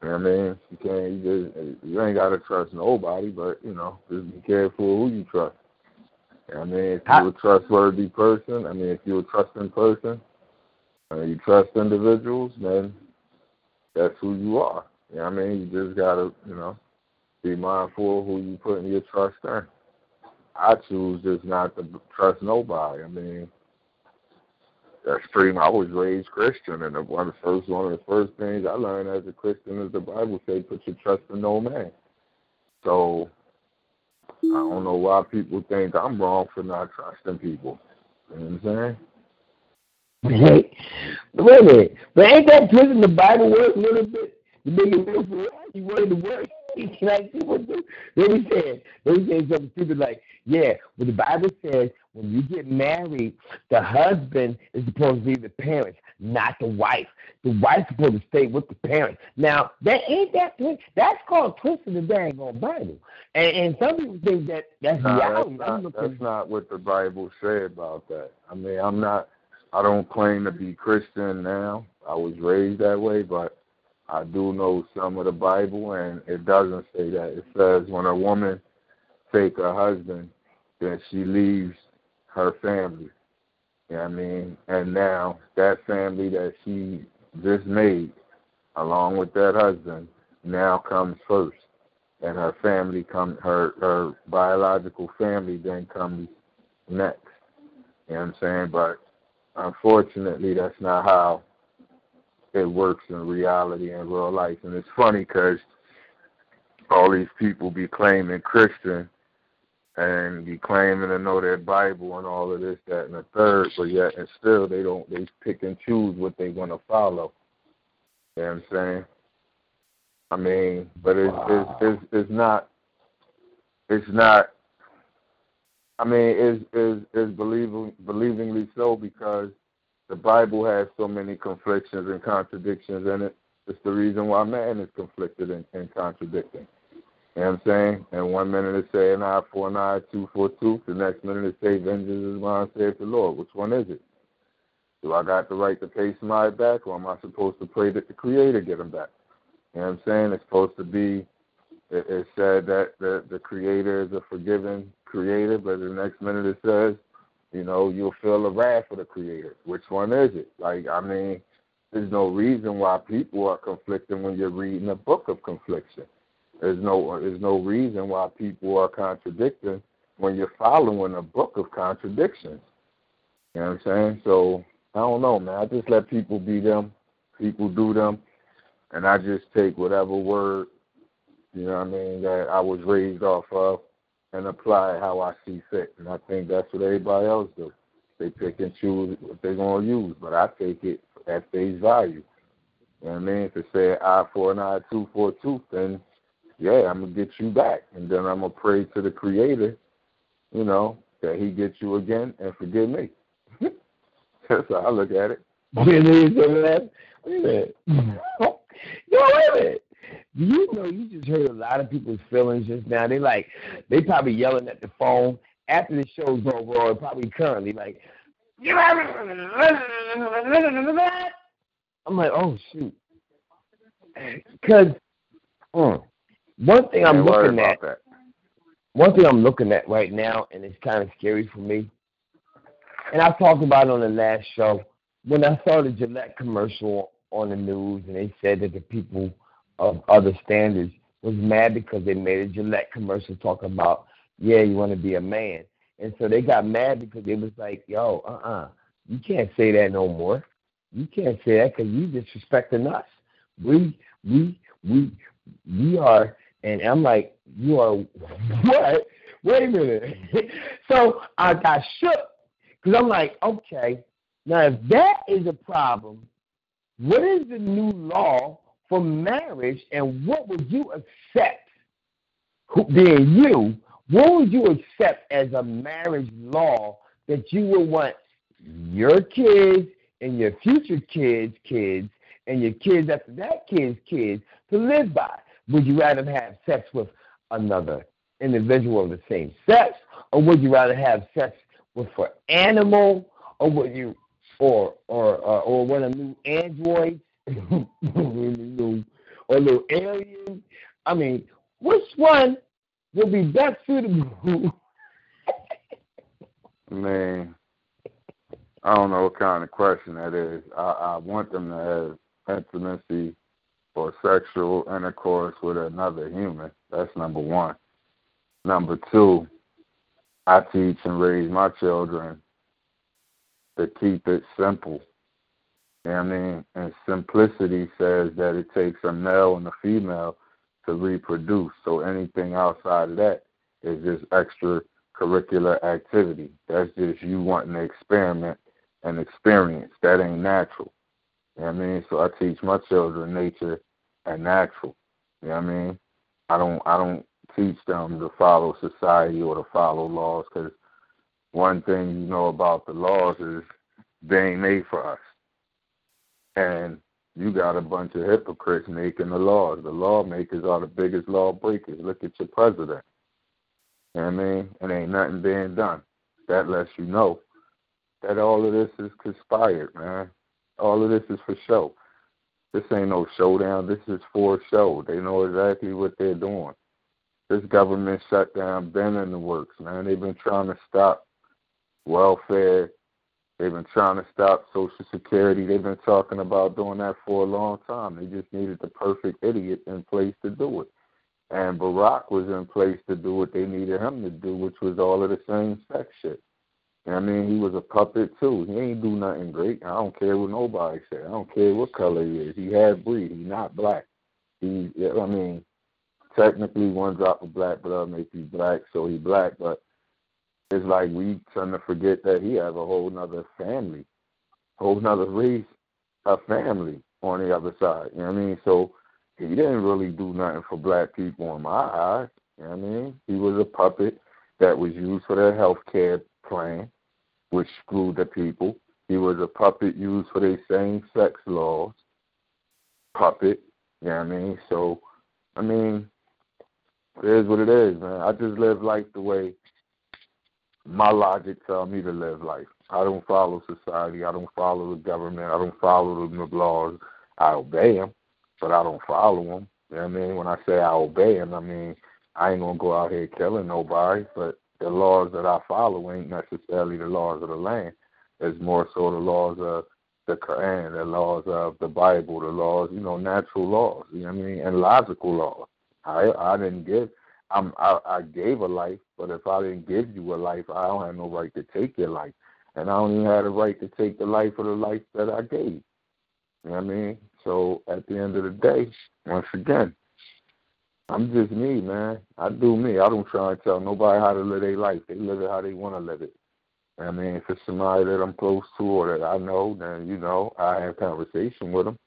You know what I mean? You can't. You just. You ain't gotta trust nobody, but you know, just be careful who you trust. You know what I mean? If you're a trustworthy person, I mean, if you're a trusting person, and you trust individuals, then that's who you are. You know what I mean? You just gotta, you know, be mindful who you putting your trust in. I choose just not to trust nobody. I mean, that's pretty. I was raised Christian, and one of the first one of the first things I learned as a Christian is the Bible say, "Put your trust in no man." So I don't know why people think I'm wrong for not trusting people. You know what I'm saying? Hey, wait. But ain't that twisting the Bible word a little bit? Make it real for you wanted to work. like people do. They be saying, they be saying something stupid like, yeah, well the Bible says when you get married, the husband is supposed to be the parents, not the wife. The wife's supposed to stay with the parents. Now, that ain't that twist. That's called twisting the dang on Bible. And, and some people think that that's nah, reality. That's not, that's not what the Bible say about that. I mean, I'm not. I don't claim to be Christian now. I was raised that way, but I do know some of the Bible, and it doesn't say that. It says when a woman take her husband, then she leaves her family. You know what I mean? And now that family that she just made, along with that husband, now comes first. And her family comes, her, her biological family then comes next. You know what I'm saying? But unfortunately, that's not how it works in reality and real life. And it's funny because all these people be claiming Christian and be claiming to know their Bible and all of this, that, and the third, but yet and still they don't they pick and choose what they want to follow. You know what I'm saying? I mean, but it's it's it's, it's not it's not I mean, is is is believing believingly so because the Bible has so many conflictions and contradictions in it. It's the reason why man is conflicted and, and contradicting. You know what I'm saying? And one minute it say an eye for an eye, two for tooth. The next minute it say vengeance is mine, saith the Lord. Which one is it? Do I got the right to pay somebody back, or am I supposed to pray that the Creator get them back? You know what I'm saying? It's supposed to be. It, it said that the the Creator is a forgiving Creator, but the next minute it says, you know, you'll feel the wrath of the Creator. Which one is it? Like, I mean, there's no reason why people are conflicting when you're reading a book of confliction. There's no there's no reason why people are contradicting when you're following a book of contradictions. You know what I'm saying? So I don't know, man. I just let people be them, people do them, and I just take whatever word, you know what I mean, that I was raised off of and apply how I see fit. And I think that's what everybody else do. They pick and choose what they're gonna use, but I take it at face value. You know what I mean? If it say eye for an eye, two for a tooth, then yeah, I'm gonna get you back, and then I'm gonna pray to the Creator, you know, that He gets you again and forgive me. That's how I look at it. Wait a minute. Yo, wait a minute. Do you know you just heard a lot of people's feelings just now? They like they probably yelling at the phone after the show's over or probably currently like I'm like, oh shoot. Cause mm, one thing I'm looking at that. one thing I'm looking at right now and it's kinda scary for me. And I talked about it on the last show when I saw the Gillette commercial on the news and they said that the people of other standards was mad because they made a Gillette commercial talking about, yeah, you want to be a man. And so they got mad because it was like, yo, uh uh you can't say that no more. You can't say that because you disrespecting us. We, we, we, we are, and I'm like, you are what? Wait a minute. so I got shook because I'm like, okay, now if that is a problem, what is the new law for marriage and what would you accept? Being you what would you accept as a marriage law that you would want your kids and your future kids kids and your kids after that kids kids to live by? Would you rather have sex with another individual of the same sex or would you rather have sex with an animal or would you or or uh, or one of new androids or little alien. I mean, which one will be best suitable? Man, I don't know what kind of question that is. I, I want them to have intimacy or sexual intercourse with another human. That's number one. Number two, I teach and raise my children to keep it simple I mean? And simplicity says that it takes a male and a female to reproduce. So anything outside of that is just extracurricular activity. That's just you wanting to experiment and experience. That ain't natural. You know I mean? So I teach my children nature and natural. You know what I mean? I don't I don't teach them to follow society or to follow laws because one thing you know about the laws is they ain't made for us and you got a bunch of hypocrites making the laws. The lawmakers are the biggest law breakers. Look at your president. You know I mean? And ain't nothing being done. That lets you know that all of this is conspired, man. All of this is for show. This ain't no showdown. This is for show. They know exactly what they're doing. This government shutdown been in the works, man. They've been trying to stop welfare They've been trying to stop Social Security. They've been talking about doing that for a long time. They just needed the perfect idiot in place to do it. And Barack was in place to do what they needed him to do, which was all of the same sex shit. I mean, he was a puppet too. He ain't do nothing great. I don't care what nobody say. I don't care what color he is. He had breed. He's not black. He, I mean, technically, one drop of black blood makes you black, so he black. But it's like we tend to forget that he has a whole nother family, whole nother race, a family on the other side. You know what I mean? So he didn't really do nothing for black people in my eyes. You know what I mean? He was a puppet that was used for their health care plan, which screwed the people. He was a puppet used for their same sex laws. Puppet, you know what I mean? So, I mean, it is what it is, man. I just live life the way my logic tells me to live life. I don't follow society. I don't follow the government. I don't follow the laws. I obey them, but I don't follow them. You know what I mean? When I say I obey them, I mean I ain't gonna go out here killing nobody, but the laws that I follow ain't necessarily the laws of the land. It's more so the laws of the Quran, the laws of the Bible, the laws, you know, natural laws. You know what I mean, and logical laws. I I didn't give. I'm I, I gave a life, but if I didn't give you a life, I don't have no right to take your life, and I don't even have the right to take the life of the life that I gave. You know what I mean? So at the end of the day, once again, I'm just me, man. I do me. I don't try to tell nobody how to live their life. They live it how they want to live it. I mean, if it's somebody that I'm close to or that I know, then you know I have conversation with them.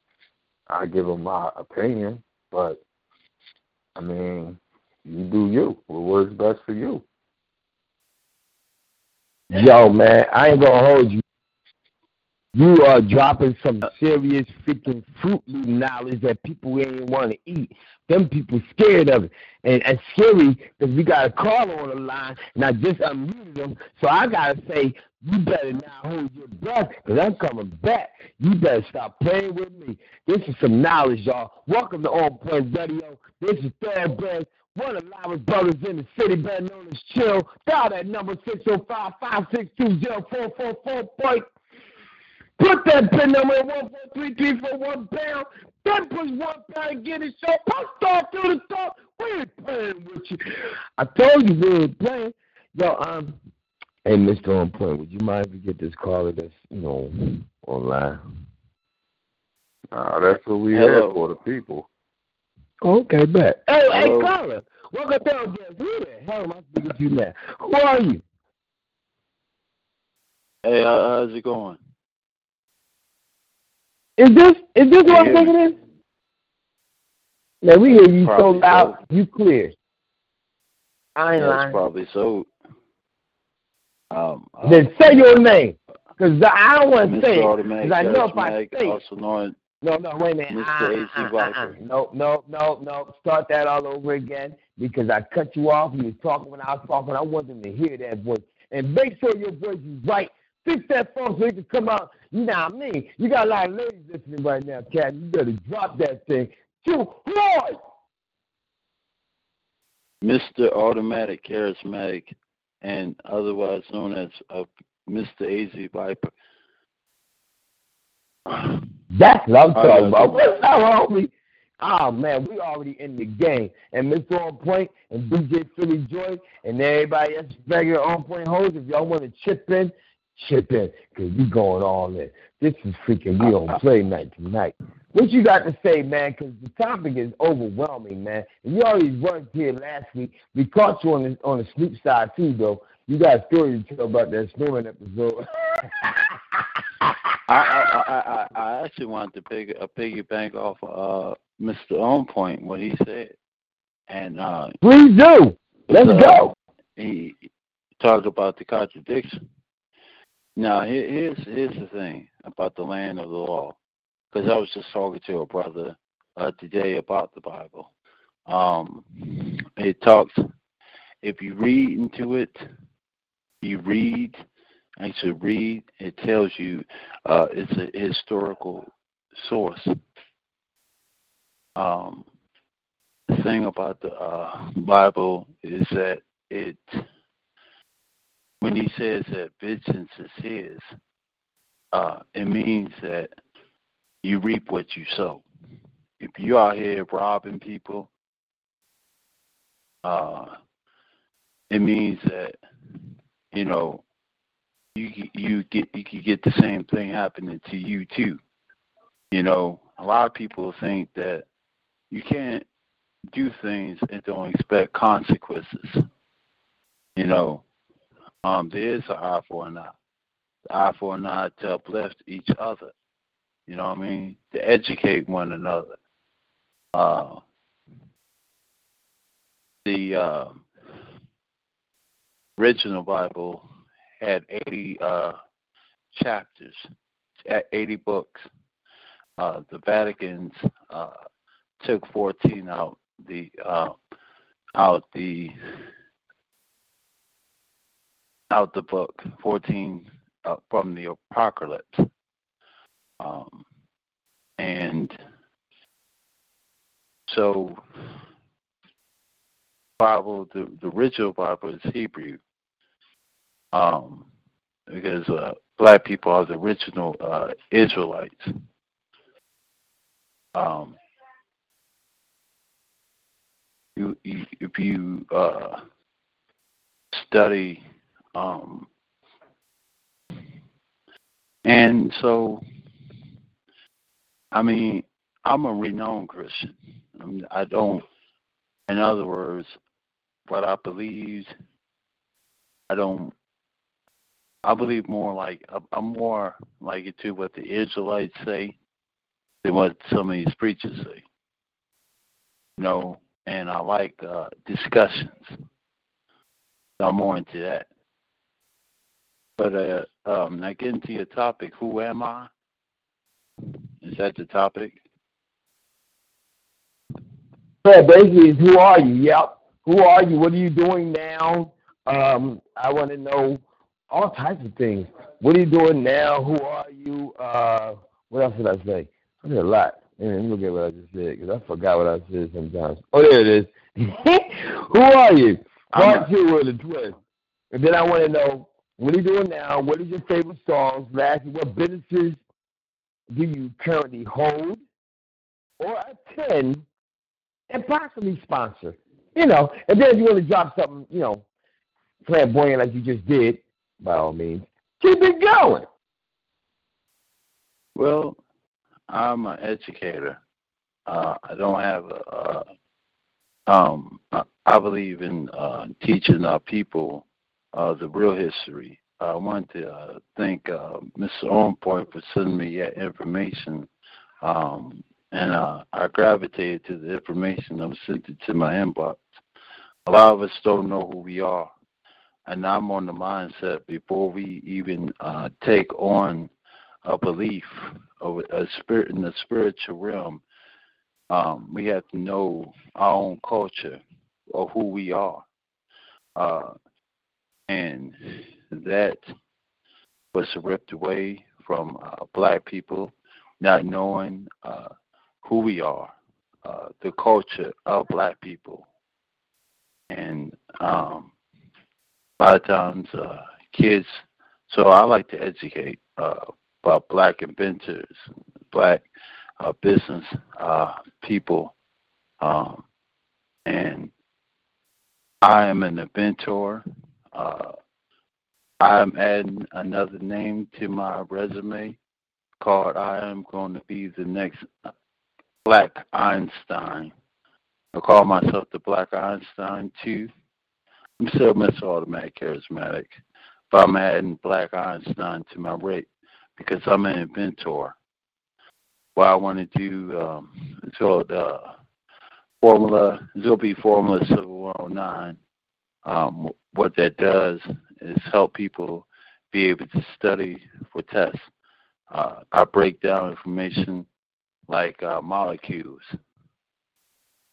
I give them my opinion, but I mean, you do you. What works best for you? Yo, man, I ain't gonna hold you. You are dropping some serious freaking fruit loop knowledge that people ain't want to eat. Them people scared of it. And it's scary because we got a call on the line, and I just unmuted them. So I got to say, you better not hold your breath because I'm coming back. You better stop playing with me. This is some knowledge, y'all. Welcome to On Point Radio. This is Thoroughbred, one of the loudest brothers in the city, better known as Chill. Dial that number 605 562 0444. Put that pin number in 143 pound. Then push one pound and get it show. Post off through the top. We ain't playing with you. I told you we ain't playing. Yo, um, hey, Mr. On Point, would you mind if we get this caller that's, you know, online? Uh, that's what we have for the people. Okay, bet. Hey, Hello. hey, caller. Welcome down, guys. Who the hell am I speaking to now? Who are you? Hey, how's it going? Is this is this what I'm thinking is? Now we hear you probably so loud, so. you clear. I ain't yeah, lying. Probably so. Um, then say your name, because I don't want to say it. Because I know if I say also known no, no, wait a minute. Mr. Uh, uh, uh, no, no, no, no. Start that all over again because I cut you off. You was talking when I was talking. I want them to hear that voice. And make sure your voice is right Fix that phone so it can come out. You know what I mean? You got a lot of ladies listening right now, Cat. You better drop that thing. Too hard. Mr. Automatic Charismatic, and otherwise known as uh, Mr. AZ Viper. That's what I'm oh, talking about. What's up, homie? Oh man, we already in the game. And Mr. On Point and DJ Philly Joy and everybody else regular On Point hoes, if y'all want to chip in, chip in because we going all in. This is freaking we on play night tonight. What you got to say, man? Because the topic is overwhelming, man. And you already worked here last week. We caught you on the on the sleep side too, though. You got a story to tell about that snoring episode. I, I, I I actually wanted to pig a piggyback off uh, Mr. On Point what he said, and uh, please do. Let's uh, go. He talked about the contradiction now, here's here's the thing about the land of the law, because I was just talking to a brother uh, today about the Bible. Um, it talks. If you read into it, you read, actually read. It tells you uh, it's a historical source. Um, the thing about the uh, Bible is that it when he says that vengeance is his, uh, it means that you reap what you sow. If you out here robbing people, uh, it means that you know you you get you can get the same thing happening to you too. You know, a lot of people think that you can't do things and don't expect consequences. You know, um, there is an eye for an eye. The eye for an eye to uplift each other. You know what I mean? To educate one another. Uh, the uh, original Bible had 80 uh, chapters, 80 books. Uh, the Vatican's uh, took 14 out. The uh, out the out the book 14 uh, from the apocalypse um, and so bible the, the original bible is hebrew um, because uh, black people are the original uh, israelites um, you, you, if you uh, study um, and so I mean I'm a renowned Christian. I, mean, I don't in other words what I believe I don't I believe more like I'm more like to what the Israelites say than what some of these preachers say. You know, and I like uh, discussions. I'm more into that. But uh, um, now getting to your topic, who am I? Is that the topic? Yeah, basically, who are you? Yep. Who are you? What are you doing now? Um, I want to know all types of things. What are you doing now? Who are you? Uh, what else did I say? I did a lot. Man, look at what I just said because I forgot what I said sometimes. Oh, there it is. Who are you? Part two with a twist. And then I want to know what are you doing now? What is your favorite songs? Lastly, what businesses do you currently hold or attend and possibly sponsor? You know, and then if you want to drop something, you know, flamboyant like you just did, by all means, keep it going. Well, I'm an educator. Uh, I don't have a. Uh, um, I believe in uh, teaching our people uh, the real history. I want to uh, thank uh, Mr. Onpoint for sending me that information, um, and uh, I gravitated to the information that was sent to my inbox. A lot of us don't know who we are, and I'm on the mindset before we even uh, take on a belief of a spirit in the spiritual realm, um, we have to know our own culture or who we are. Uh, and that was ripped away from uh, black people not knowing uh, who we are, uh, the culture of black people. And um, a lot of times, uh, kids, so I like to educate uh, about black inventors, black uh, business uh, people, um, and I am an inventor. Uh, I'm adding another name to my resume called I am going to be the next Black Einstein. I call myself the Black Einstein too. I'm still Mr. Automatic Charismatic, but I'm adding Black Einstein to my rate because I'm an inventor. What I want to do, um, it's called uh, Formula, Zilby Formula 709. Um, what that does is help people be able to study for tests. Uh, I break down information like uh, molecules,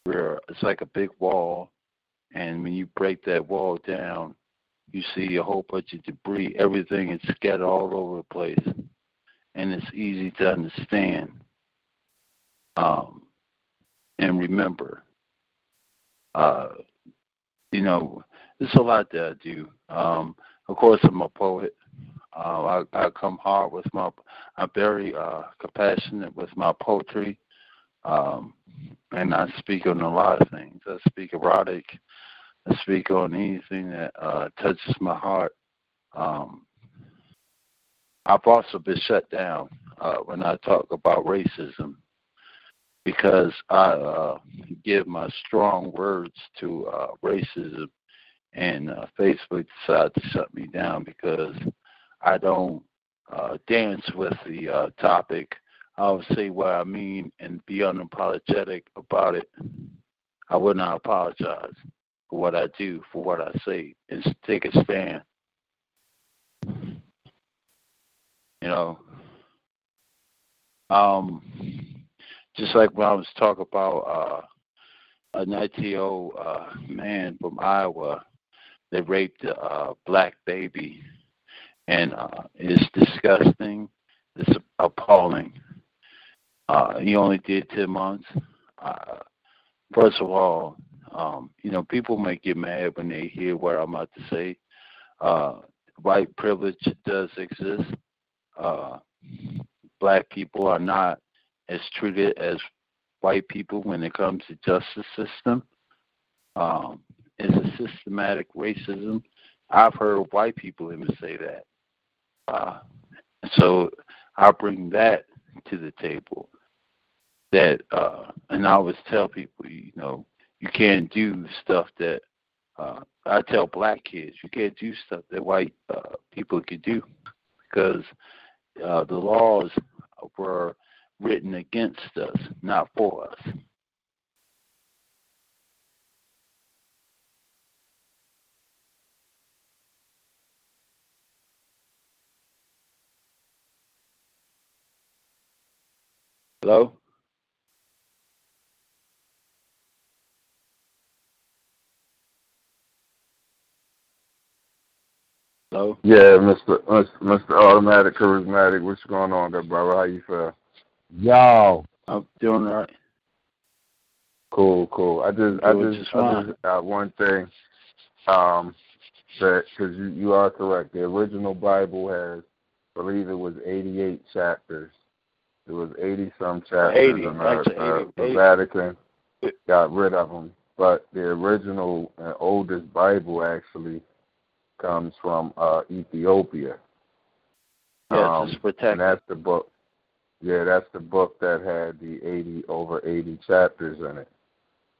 where it's like a big wall, and when you break that wall down, you see a whole bunch of debris. Everything is scattered all over the place and it's easy to understand um, and remember. Uh, you know, there's a lot that I do. Um, of course, I'm a poet. Uh, I, I come hard with my. I'm very uh, compassionate with my poetry, um, and I speak on a lot of things. I speak erotic. I speak on anything that uh, touches my heart. Um, I've also been shut down uh, when I talk about racism because I uh, give my strong words to uh, racism, and uh, Facebook decided to shut me down because I don't uh, dance with the uh, topic. I'll say what I mean and be unapologetic about it. I will not apologize for what I do, for what I say, and take a stand. You know, um, just like when I was talking about uh, a 90 old uh, man from Iowa that raped a uh, black baby, and uh, it's disgusting. It's appalling. Uh, he only did 10 months. Uh, first of all, um, you know, people might get mad when they hear what I'm about to say. Uh, white privilege does exist. Uh, black people are not as treated as white people when it comes to justice system. Um, it's a systematic racism. I've heard white people even say that. Uh, so I bring that to the table. That uh, and I always tell people, you know, you can't do stuff that uh, I tell black kids you can't do stuff that white uh, people can do because uh, the laws were written against us, not for us. Hello? Hello? Yeah, Mr. Mr. Automatic Charismatic. What's going on there, brother? How you feel? Yo. I'm doing all right. Cool, cool. I just, I just, just I just got one thing. Um, that because you, you are correct. The original Bible has, I believe it was 88 chapters. It was 80 some chapters. 80, and, uh, uh, 80, the Vatican got rid of them. But the original and oldest Bible actually comes from uh, Ethiopia. Yes, Um, it's protected. and that's the book. Yeah, that's the book that had the 80 over 80 chapters in it.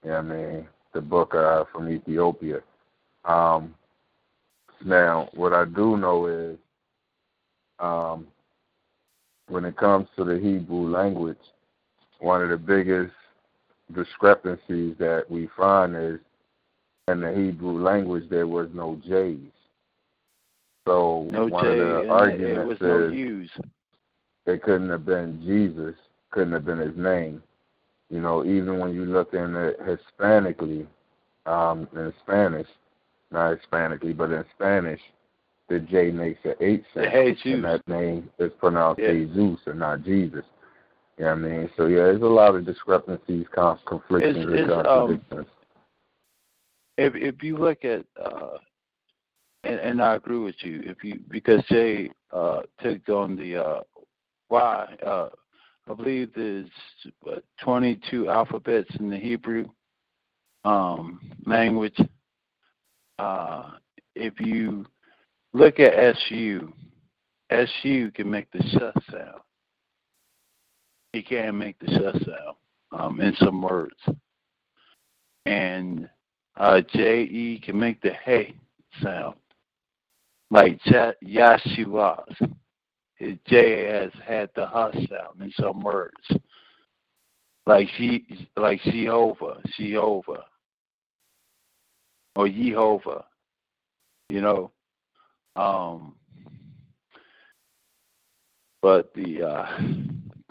Yeah, I mean the book uh, from Ethiopia. Um, now, what I do know is, um, when it comes to the Hebrew language, one of the biggest discrepancies that we find is in the Hebrew language there was no J's. So no one J, of the arguments no is it couldn't have been Jesus, couldn't have been his name. You know, even when you look in it Hispanically, um, in Spanish, not Hispanically, but in Spanish, the J makes an H sound, Jesus. and that name is pronounced Yeah. Jesus and not Jesus. You know what I mean? So yeah, there's a lot of discrepancies, conf- conflicting, It's- and it's, um, if if you look at uh and, and I agree with you. If you because Jay uh took on the uh why uh I believe there's 22 alphabets in the Hebrew um language. Uh if you look at SU SU can make the sh sound. He can make the sh sound um in some words. And uh, J E can make the hey sound, like Yahshua's. His J has had the huh sound in some words, like she, like Jehovah, Jehovah, or Yehovah. You know, um, but the uh,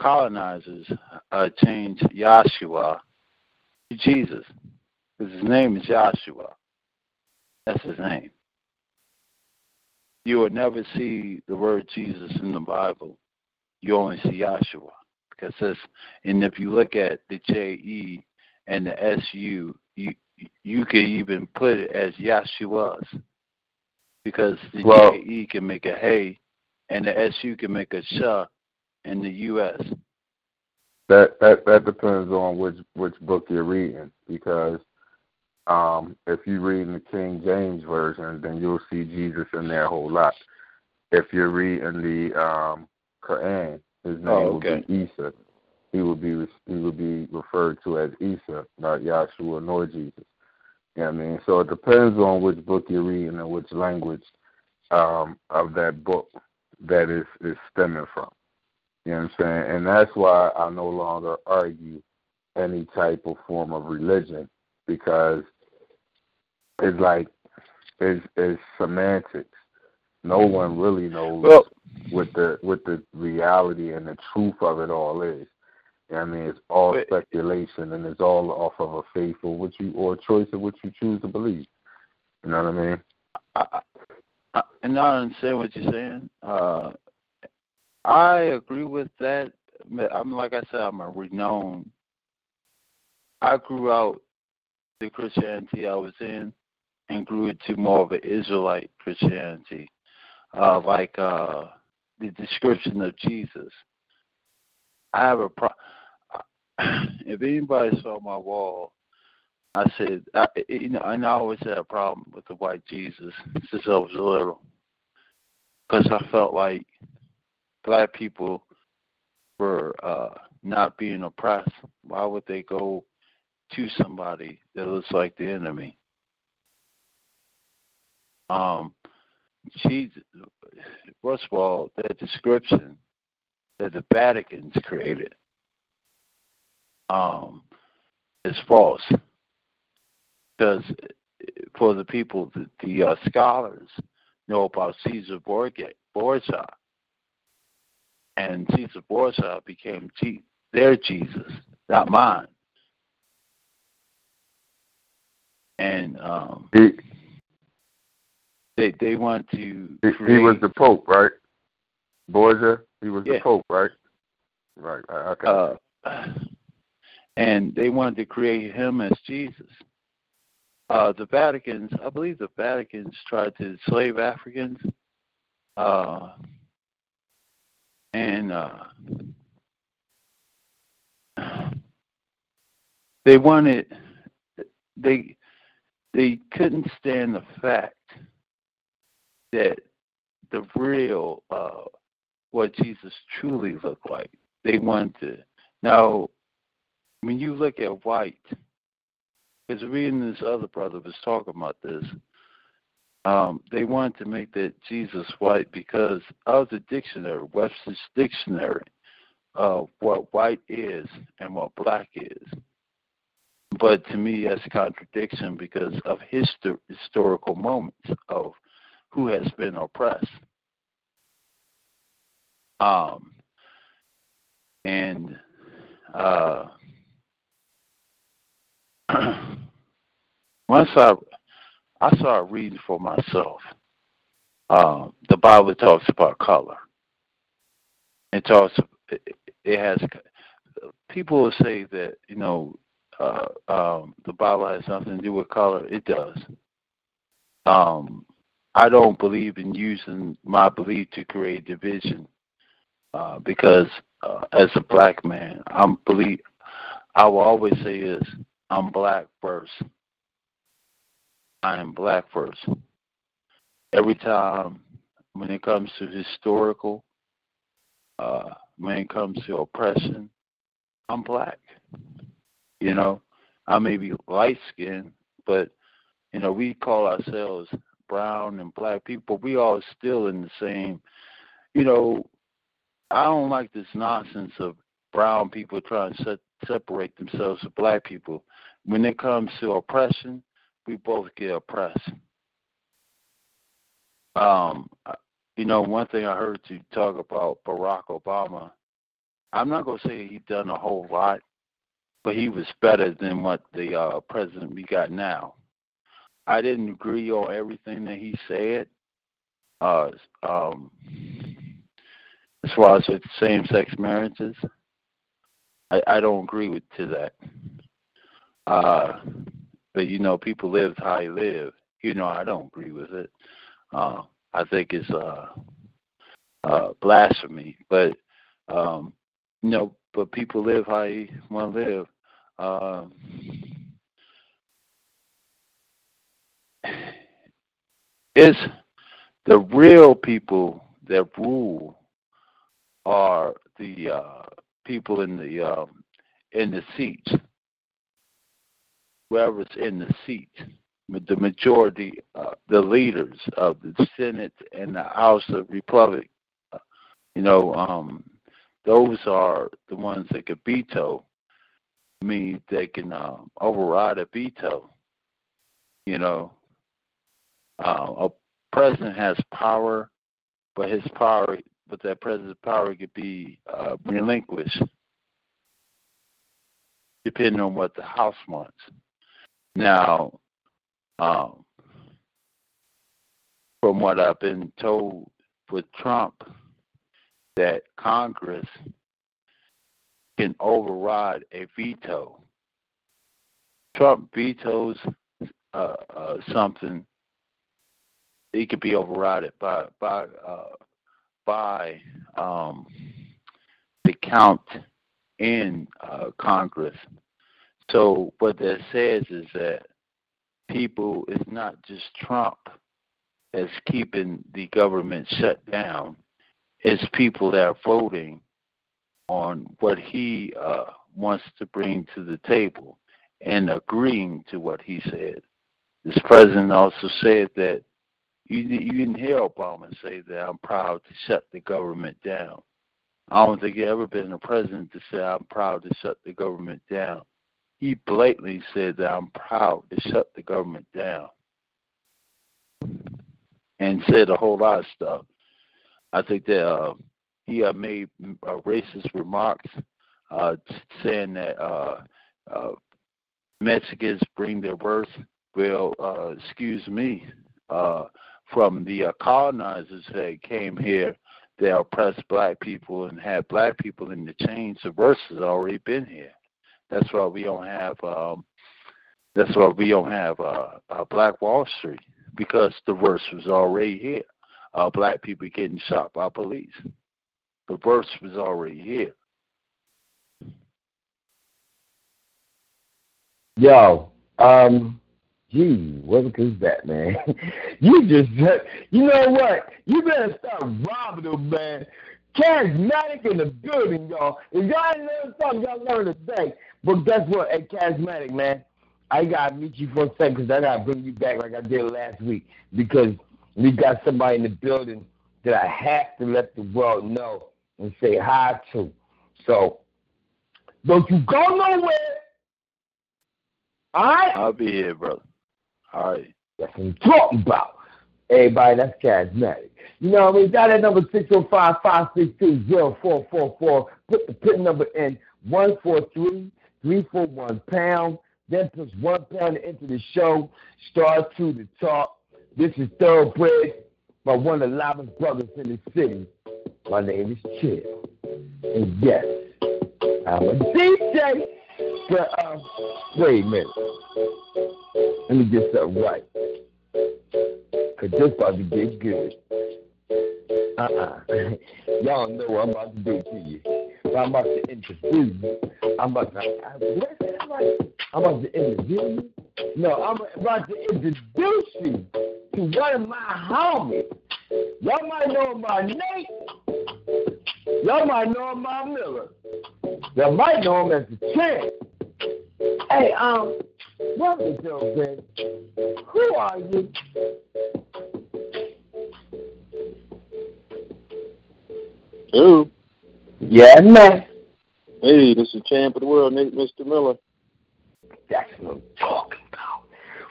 colonizers uh, changed Yahshua to Jesus his name is Joshua. That's his name. You will never see the word Jesus in the Bible. You only see Joshua because this, and if you look at the J E and the S U, you you can even put it as Yahshua's because the Well- J E can make a hey and the S U can make a sha in the U S. That that that depends on which which book you're reading because um, if you read in the King James version, then you'll see Jesus in there a whole lot. If you're reading the um, Quran, his name Oh, will be Isa. He would be he would be referred to as Isa, not Yahshua nor Jesus. You know what I mean? So it depends on which book you're reading and which language um, of that book that is is stemming from. You know what I'm saying? And that's why I no longer argue any type of form of religion because it's like it's, it's semantics. No one really knows Well, what the what the reality and the truth of it all is. I mean, it's all But- speculation and it's all off of a faith or what you or a choice of what you choose to believe. You know what I mean? I, I, and I understand what you're saying. Uh, I agree with that. I'm like I said, I'm a renowned. I grew out the Christianity I was in, and grew into more of an Israelite Christianity, uh, like uh, the description of Jesus. I have a pro. If anybody saw my wall, I said, I, you know, and I always had a problem with the white Jesus since I was little, because I felt like black people were uh, not being oppressed. Why would they go to somebody that looks like the enemy? Um, Jesus, first of all, that description that the Vatican's created um, is false because for the people, the, the uh, scholars know about Caesar Borgia, Borgia, and Caesar Borgia became G- their Jesus, not mine. And um, they they want to he, he was the Pope, right? Borgia, he was Yeah. the Pope, right? Right. Okay. uh, and they wanted to create him as Jesus. Uh, the Vatican's, I believe the Vatican's tried to enslave Africans, uh, and uh, they wanted they they couldn't stand the fact that the real uh, what Jesus truly looked like. They wanted to now when you look at white, because reading this other brother was talking about this, um, they wanted to make that Jesus white because of the dictionary, Webster's dictionary, of what white is and what black is. But to me, that's a contradiction because of histor- historical moments of who has been oppressed. Um, and uh, once I I started reading for myself, um, the Bible talks about color. It talks. It has. People will say that you know uh, um, the Bible has nothing to do with color. It does. Um, I don't believe in using my belief to create division uh, because uh, as a black man, I'm believe. I will always say this: I'm black first. I am black first. Every time when it comes to historical, uh, when it comes to oppression, I'm black. You know, I may be light skinned, but you know, we call ourselves brown and black people. We all still in the same. You know, I don't like this nonsense of brown people trying to set, separate themselves from black people. When it comes to oppression, we both get oppressed. Um, you know, one thing I heard you talk about Barack Obama. I'm not gonna say he done a whole lot, but he was better than what the uh, president we got now. I didn't agree on everything that he said. Uh, um, as far as with same-sex marriages, I, I don't agree with to that. Uh, but you know, people live how they live. You know, I don't agree with it. Uh, I think it's uh, uh, blasphemy. But um, you know, but people live how they want to live. Um, it's the real people that rule are the uh, people in the um, in the seats, whoever's in the seat, the majority, uh, the leaders of the Senate and the House of Republic. Uh, you know, um, those are the ones that can veto. Me, they can um, override a veto. You know, uh, a president has power, but his power, but that president's power could be uh, relinquished. depending on what the House wants. Now, um, from what I've been told with Trump, that Congress can override a veto. Trump vetoes uh, uh, something, it could be overridden by by uh, by um, the count in uh, Congress. So what that says is that people, it's not just Trump that's keeping the government shut down. It's people that are voting on what he uh, wants to bring to the table and agreeing to what he said. This president also said that you, you didn't hear Obama say that I'm proud to shut the government down. I don't think he ever been a president to say I'm proud to shut the government down. He blatantly said that I'm proud to shut the government down and said a whole lot of stuff. I think that uh, he uh, made uh, racist remarks, uh, saying that uh, uh, Mexicans bring their birth. Well, excuse me, from the uh, colonizers that came here, they oppressed black people and had black people in the chains. The worst has already been here. That's why we don't have. Um, that's why we don't have uh, uh, Black Wall Street because the worst was already here. Uh, black people getting shot by police. The worst was already here. Yo, um, gee, what is that, man? you just, you know what? You better start robbing them, man. Charismatic in the building, y'all. If y'all ain't learn something, y'all learn today. But guess what? Hey, Charismatic, man, I got to meet you for a second because I got to bring you back like I did last week because we got somebody in the building that I have to let the world know and say hi to. So, don't you go nowhere. All right? I'll be here, brother. All right. That's what I'm talking about. Everybody, that's charismatic. You know what I mean? Dial that number 605 562 0444. Put the PIN number in 143 341 pound. Then push one pound into the show. Star to the top. This is Thoroughbred by one of the loudest brothers in the city. My name is Chill. And yes, I'm a DJ. But, uh, wait a minute. Let me get something right. Because this about to get good. Uh-uh. Y'all know what I'm about to do to you. I'm about to introduce you. I'm about to, that? I'm about to interview you. No, I'm about to introduce you to one of my homies. Y'all might know him by Nate. Y'all might know him by Miller. Y'all might know him as the champ. Hey, um, to Ben. Who are you? Hello. Yeah, man. Hey, this is the champ of the world, Nate Mr. Miller. That's what I'm talking about.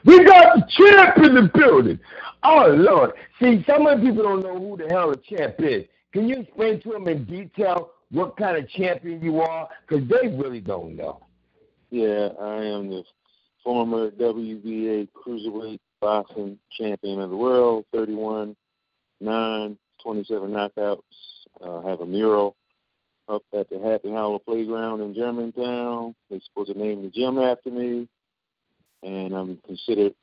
We got the champ in the building. Oh Lord. See, some of the people don't know who the hell the champ is. Can you explain to them in detail what kind of champion you are? Because they really don't know. Yeah, I am the former WBA cruiserweight boxing champion of the world, 31, 9, 27 knockouts. Uh, have a mural up at the Happy Hollow Playground in Germantown. They're supposed to name the gym after me. And I'm considered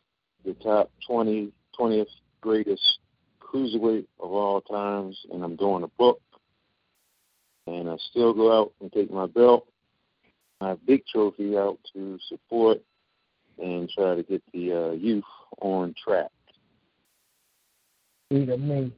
the top 20, 20th greatest cruiserweight of all times. And I'm doing a book. And I still go out and take my belt, my big trophy out to support and try to get the uh, youth on track. See what I mean?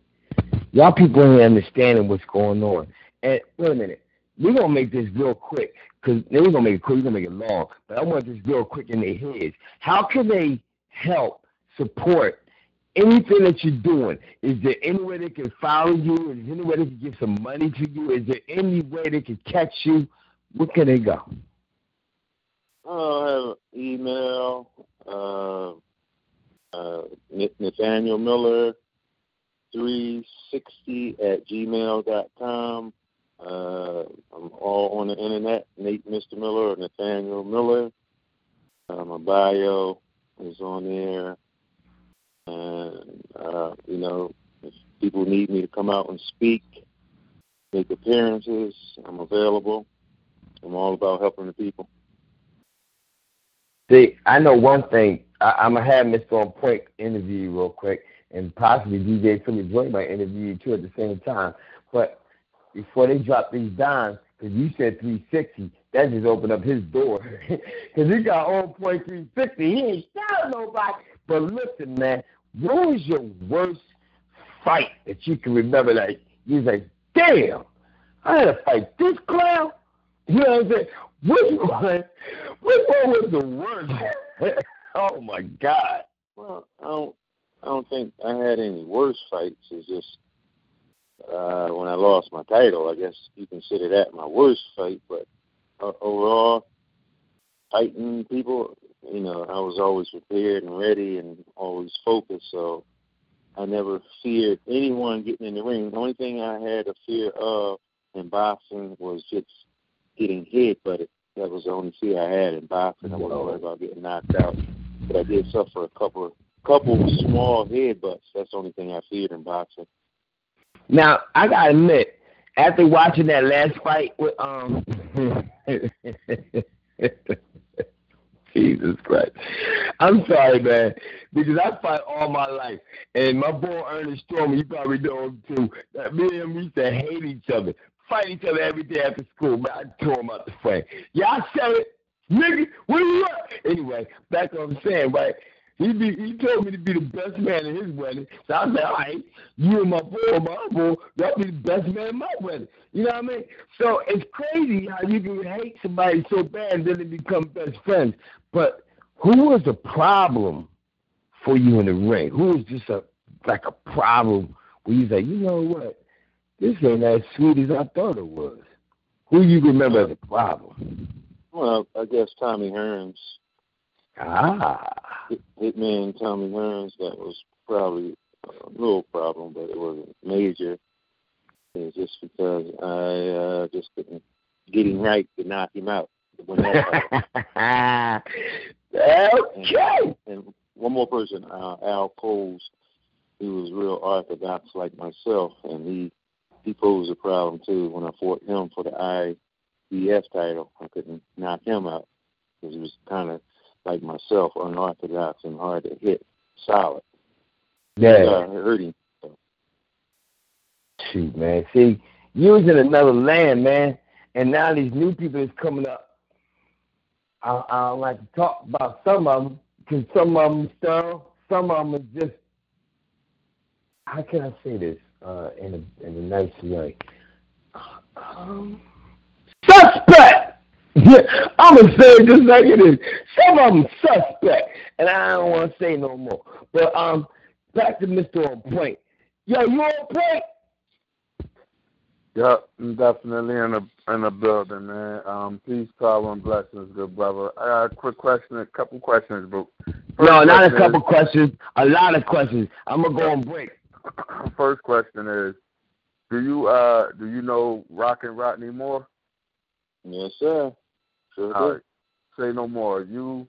Y'all people ain't understanding what's going on. And wait a minute, we're gonna make this real quick because we're gonna make it quick. We're gonna make it long, but I want this real quick in their heads. How can they help support anything that you're doing? Is there any way they can follow you? Is there any way they can give some money to you? Is there any way they can catch you? Where can they go? Oh, I have an email, uh, uh, Nathaniel Miller, 360 at gmail dot com. Uh, I'm all on the internet. Nate Mr. Miller or Nathaniel Miller. Uh, my bio is on there. And, uh, you know, if people need me to come out and speak, make appearances, I'm available. I'm all about helping the people. See, I know one thing. I, I'm gonna have Mr. On Point interview you real quick, and possibly DJ Philly Joy might interview you too at the same time. But before they drop these dimes, because you said 360, that just opened up his door. Because he got on point 360. He ain't telling nobody. But listen, man, what was your worst fight that you can remember that you was like, damn, I had to fight this clown? You know what I'm saying? Which one, one was the worst? oh, my God. Well, I don't, I don't think I had any worse fights. It's just uh, when I lost my title, I guess you consider that my worst fight. But uh, overall, fighting people, you know, I was always prepared and ready and always focused. So I never feared anyone getting in the ring. The only thing I had a fear of in boxing was just getting hit, but it, that was the only fear I had in boxing. I wasn't worried about getting knocked out. But I did suffer a couple couple small headbutts. That's the only thing I feared in boxing. Now, I gotta admit, after watching that last fight with um Jesus Christ. I'm sorry, man, because I fight all my life. And my boy Ernest Storm, you probably know him too. That me and him used to hate each other, fight each other every day after school. Man, I tore him out the frame. I said it. Nigga, where you at? Anyway, back to what I'm saying, right? He be, he told me to be the best man in his wedding. So I said, all right, you and my boy, my uncle, y'all be the best man in my wedding. You know what I mean? So it's crazy how you can hate somebody so bad and then they become best friends. But who was the problem for you in the ring? Who was just a like a problem where you say, you know what? This ain't as sweet as I thought it was. Who you remember as a problem? Well, I guess Tommy Hearns. Ah. Hitman Tommy Hearns, that was probably a little problem, but it wasn't major. It's just because I uh, just couldn't get him right to knock him out. okay. And, and one more person, uh, Al Coles, he was real orthodox like myself, and he he posed a problem too when I fought him for the IBF title. I couldn't knock him out because he was kind of like myself, unorthodox and hard to hit, solid. Yeah, uh, hurt him. So. Shoot, man. See, you was in another land, man, and now these new people is coming up. I, I don't like to talk about some of them because some of them sterile, some of them are just. How can I say this uh, in a in a nice way? Um, suspect. I'm gonna say it just like it is. Some of them suspect, and I don't want to say no more. But um, back to Mister On Point. Yo, you on point? Yep, I'm definitely in a in a building, man. Um, peace, power, and blessings, good brother. I got a quick question, a couple questions, but no, not a couple is, questions, a lot of questions. I'm gonna go on break. First question is, do you uh do you know Rock and Rodney Moore? Yes, sir. Sure All right. Say no more. You,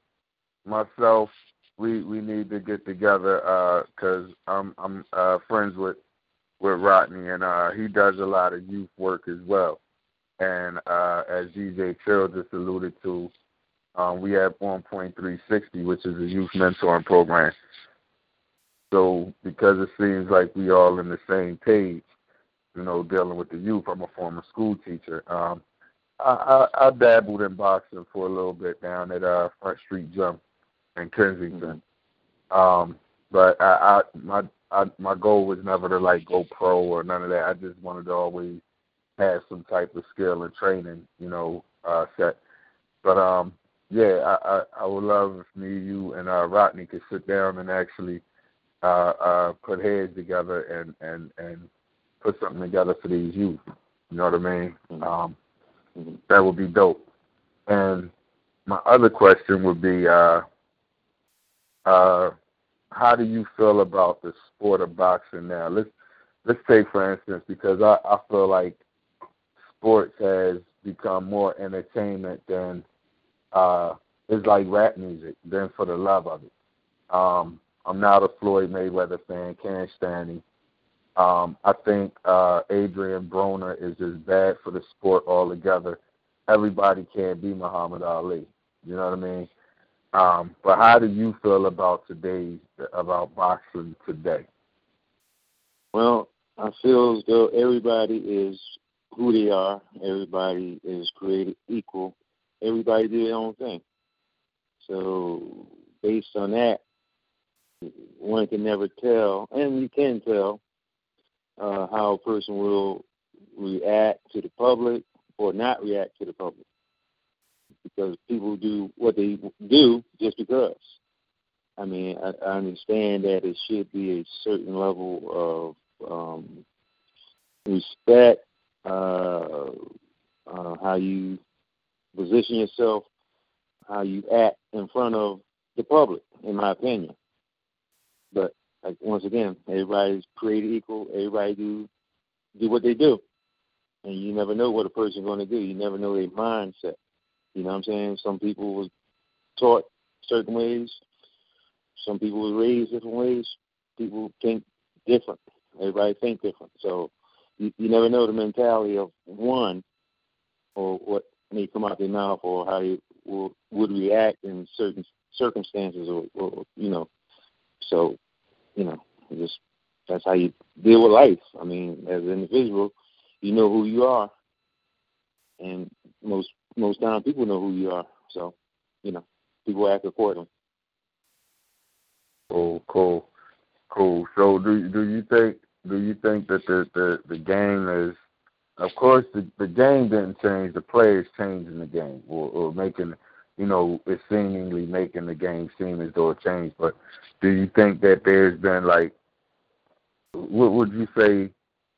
myself, we we need to get together because uh, I'm I'm uh, friends with with Rodney, and uh, he does a lot of youth work as well. And uh, as DJ Chill just alluded to, um, we have 1.360, which is a youth mentoring program. So because it seems like we all in the same page, you know, dealing with the youth. I'm a former school teacher. Um, I, I, I dabbled in boxing for a little bit down at uh, Front Street Gym in Kensington. Um, but I, I my I, my goal was never to like go pro or none of that. I just wanted to always have some type of skill and training, you know, uh, set. But um, yeah, I, I I would love if me, you, and uh, Rodney could sit down and actually uh, uh, put heads together and and and put something together for these youth. You know what I mean? Mm-hmm. Um, that would be dope. And my other question would be, uh, uh, how do you feel about the sport of boxing now? Let's let's take for instance because I, I feel like sports has become more entertainment than uh, it's like rap music than for the love of it. Um, I'm not a Floyd Mayweather fan, can't stand him. Um, I think uh, Adrian Broner is just bad for the sport altogether. Everybody can't be Muhammad Ali. You know what I mean? Um, but how do you feel about today, about boxing today? Well, I feel as though everybody is who they are. Everybody is created equal. Everybody do their own thing. So based on that, one can never tell, and you can tell uh, how a person will react to the public or not react to the public because people do what they do just because. I mean, I, I understand that it should be a certain level of um, respect, uh, uh, how you position yourself, how you act in front of the public, in my opinion. Like once again, everybody's created equal. Everybody do do what they do, and you never know what a person's going to do. You never know their mindset. You know what I'm saying? Some people was taught certain ways. Some people were raised different ways. People think different. Everybody think different. So you, you never know the mentality of one or what may come out their mouth or how they will, would react in certain circumstances or, or you know. So, you know, just that's how you deal with life. I mean, as an individual, you know who you are, and most most time people know who you are. So, you know, people act accordingly. Oh, cool, cool. So, do do you think do you think that the the the game is of course the the game didn't change the players changing the game or, or making you know it's seemingly making the game seem as though it changed. But do you think that there's been like what would you say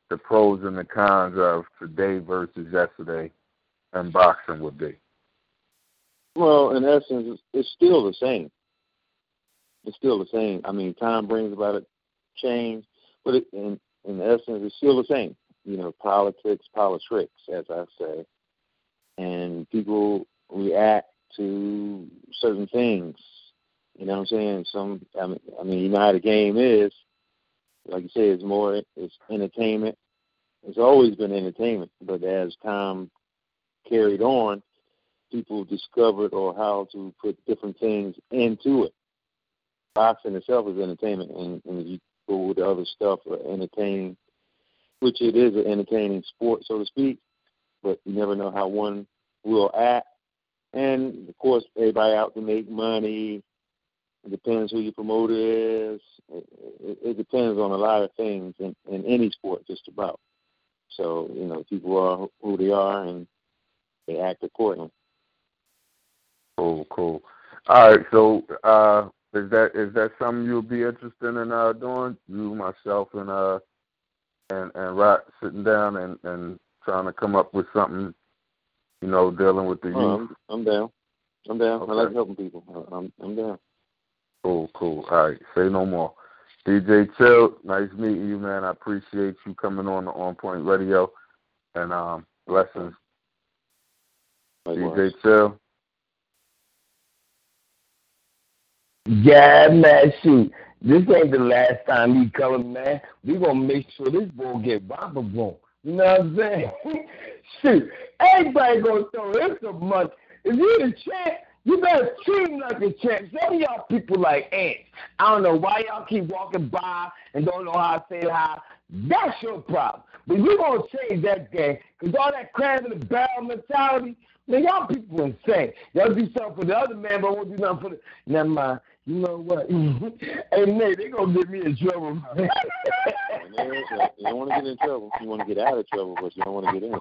the pros and the cons of today versus yesterday and boxing would be? Well in essence it's still the same. It's still the same. I mean time brings about a change but it, in in essence, it's still the same. You know, politics, politics, as I say, and people react to certain things. You know what I'm saying? Some, I mean, I mean, you know how the game is. Like you say, it's more, it's entertainment. It's always been entertainment, but as time carried on, people discovered or how to put different things into it. Boxing itself is entertainment, and, and you or with the other stuff or entertaining, which it is an entertaining sport, so to speak. But you never know how one will act. And of course, everybody out to make money. It depends who your promoter is. It, it, it depends on a lot of things in, in any sport, just about. So you know, people are who they are, and they act accordingly. Cool, cool. All right, so uh, is that is that something you'll be interested in uh, doing? You, myself, and uh, and and Rock sitting down and and trying to come up with something, you know, dealing with the oh, youth. I'm, I'm down. I'm down. Okay. I like helping people. I'm I'm down. Cool, cool. All right, say no more. DJ Chill, nice meeting you, man. I appreciate you coming on the On Point Radio, and um, blessings. Likewise. DJ Chill. Yeah, man, shoot. This ain't the last time he coming, man. We gonna make sure this boy get bomber boom. You know what I'm saying? shoot, everybody gonna throw him some money. If you the champ, you better treat him like a champ. Some of y'all people like ants. I don't know why y'all keep walking by and don't know how to say hi. That's your problem. But you gonna change that game, cause all that crab in the barrel mentality, man, y'all people insane. Y'all do something for the other man, but won't do nothing for the. Never mind. You know what? hey, Nate, they gonna get me in trouble. And. You don't want to get in trouble. You want to get out of trouble, but you don't want to get in.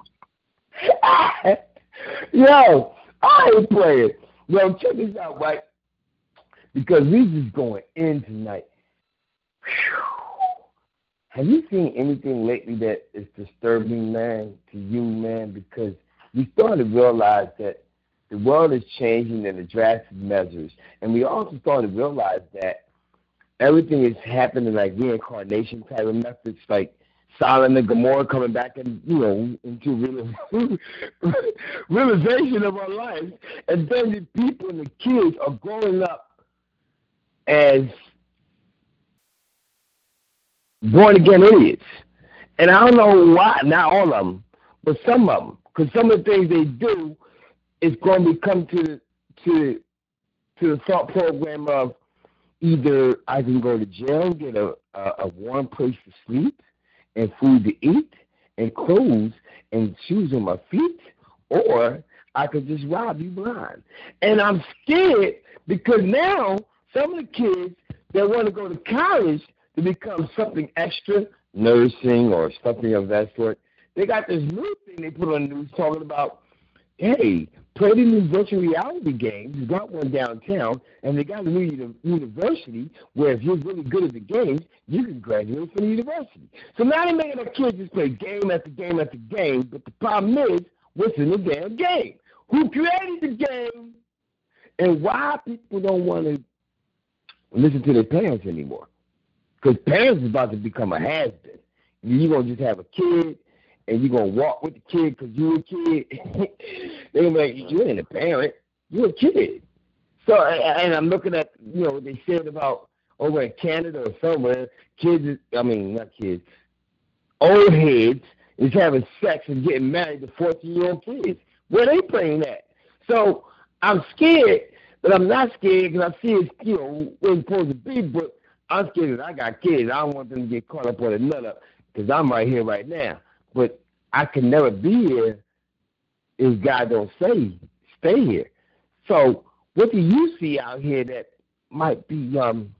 Yo, I ain't playing. Yo, check this out, right? Because we just going in tonight. Whew. Have you seen anything lately that is disturbing, man, to you, man? Because we started to realize that the world is changing in a drastic measures, and we also started to realize that everything is happening like reincarnation type of methods. Like Sodom and Gomorrah coming back and you know into real, realization of our life, and then the people and the kids are growing up as born again idiots. And I don't know why, not all of them, but some of them, because some of the things they do is going to come to to to the thought program of either I can go to jail, get a, a, a warm place to sleep, and food to eat, and clothes and shoes on my feet, or I could just rob you blind. And I'm scared because now some of the kids that want to go to college to become something extra, nursing or something of that sort, they got this new thing they put on the news talking about, hey, play the new virtual reality games. You got one downtown, and they got a new university where if you're really good at the games, you can graduate from the university. So now they're making our kids just play game after game after game, but the problem is, what's in the damn game? Who created the game? And why people don't want to listen to their parents anymore? Because parents is about to become a has been. You're going to just have a kid and you're going to walk with the kid because you're a kid. They're going to be like, you ain't a parent. You're a kid. So, and I'm looking at, you know, what they said about over in Canada or somewhere, kids, I mean, not kids, old heads is having sex and getting married to 14 year old kids. Where they playing at? So I'm scared, but I'm not scared because I see it's, you know, where it's supposed to be, but I'm scared that I got kids. I don't want them to get caught up on another because I'm right here right now. But I can never be here if God don't say stay here. So what do you see out here that might be um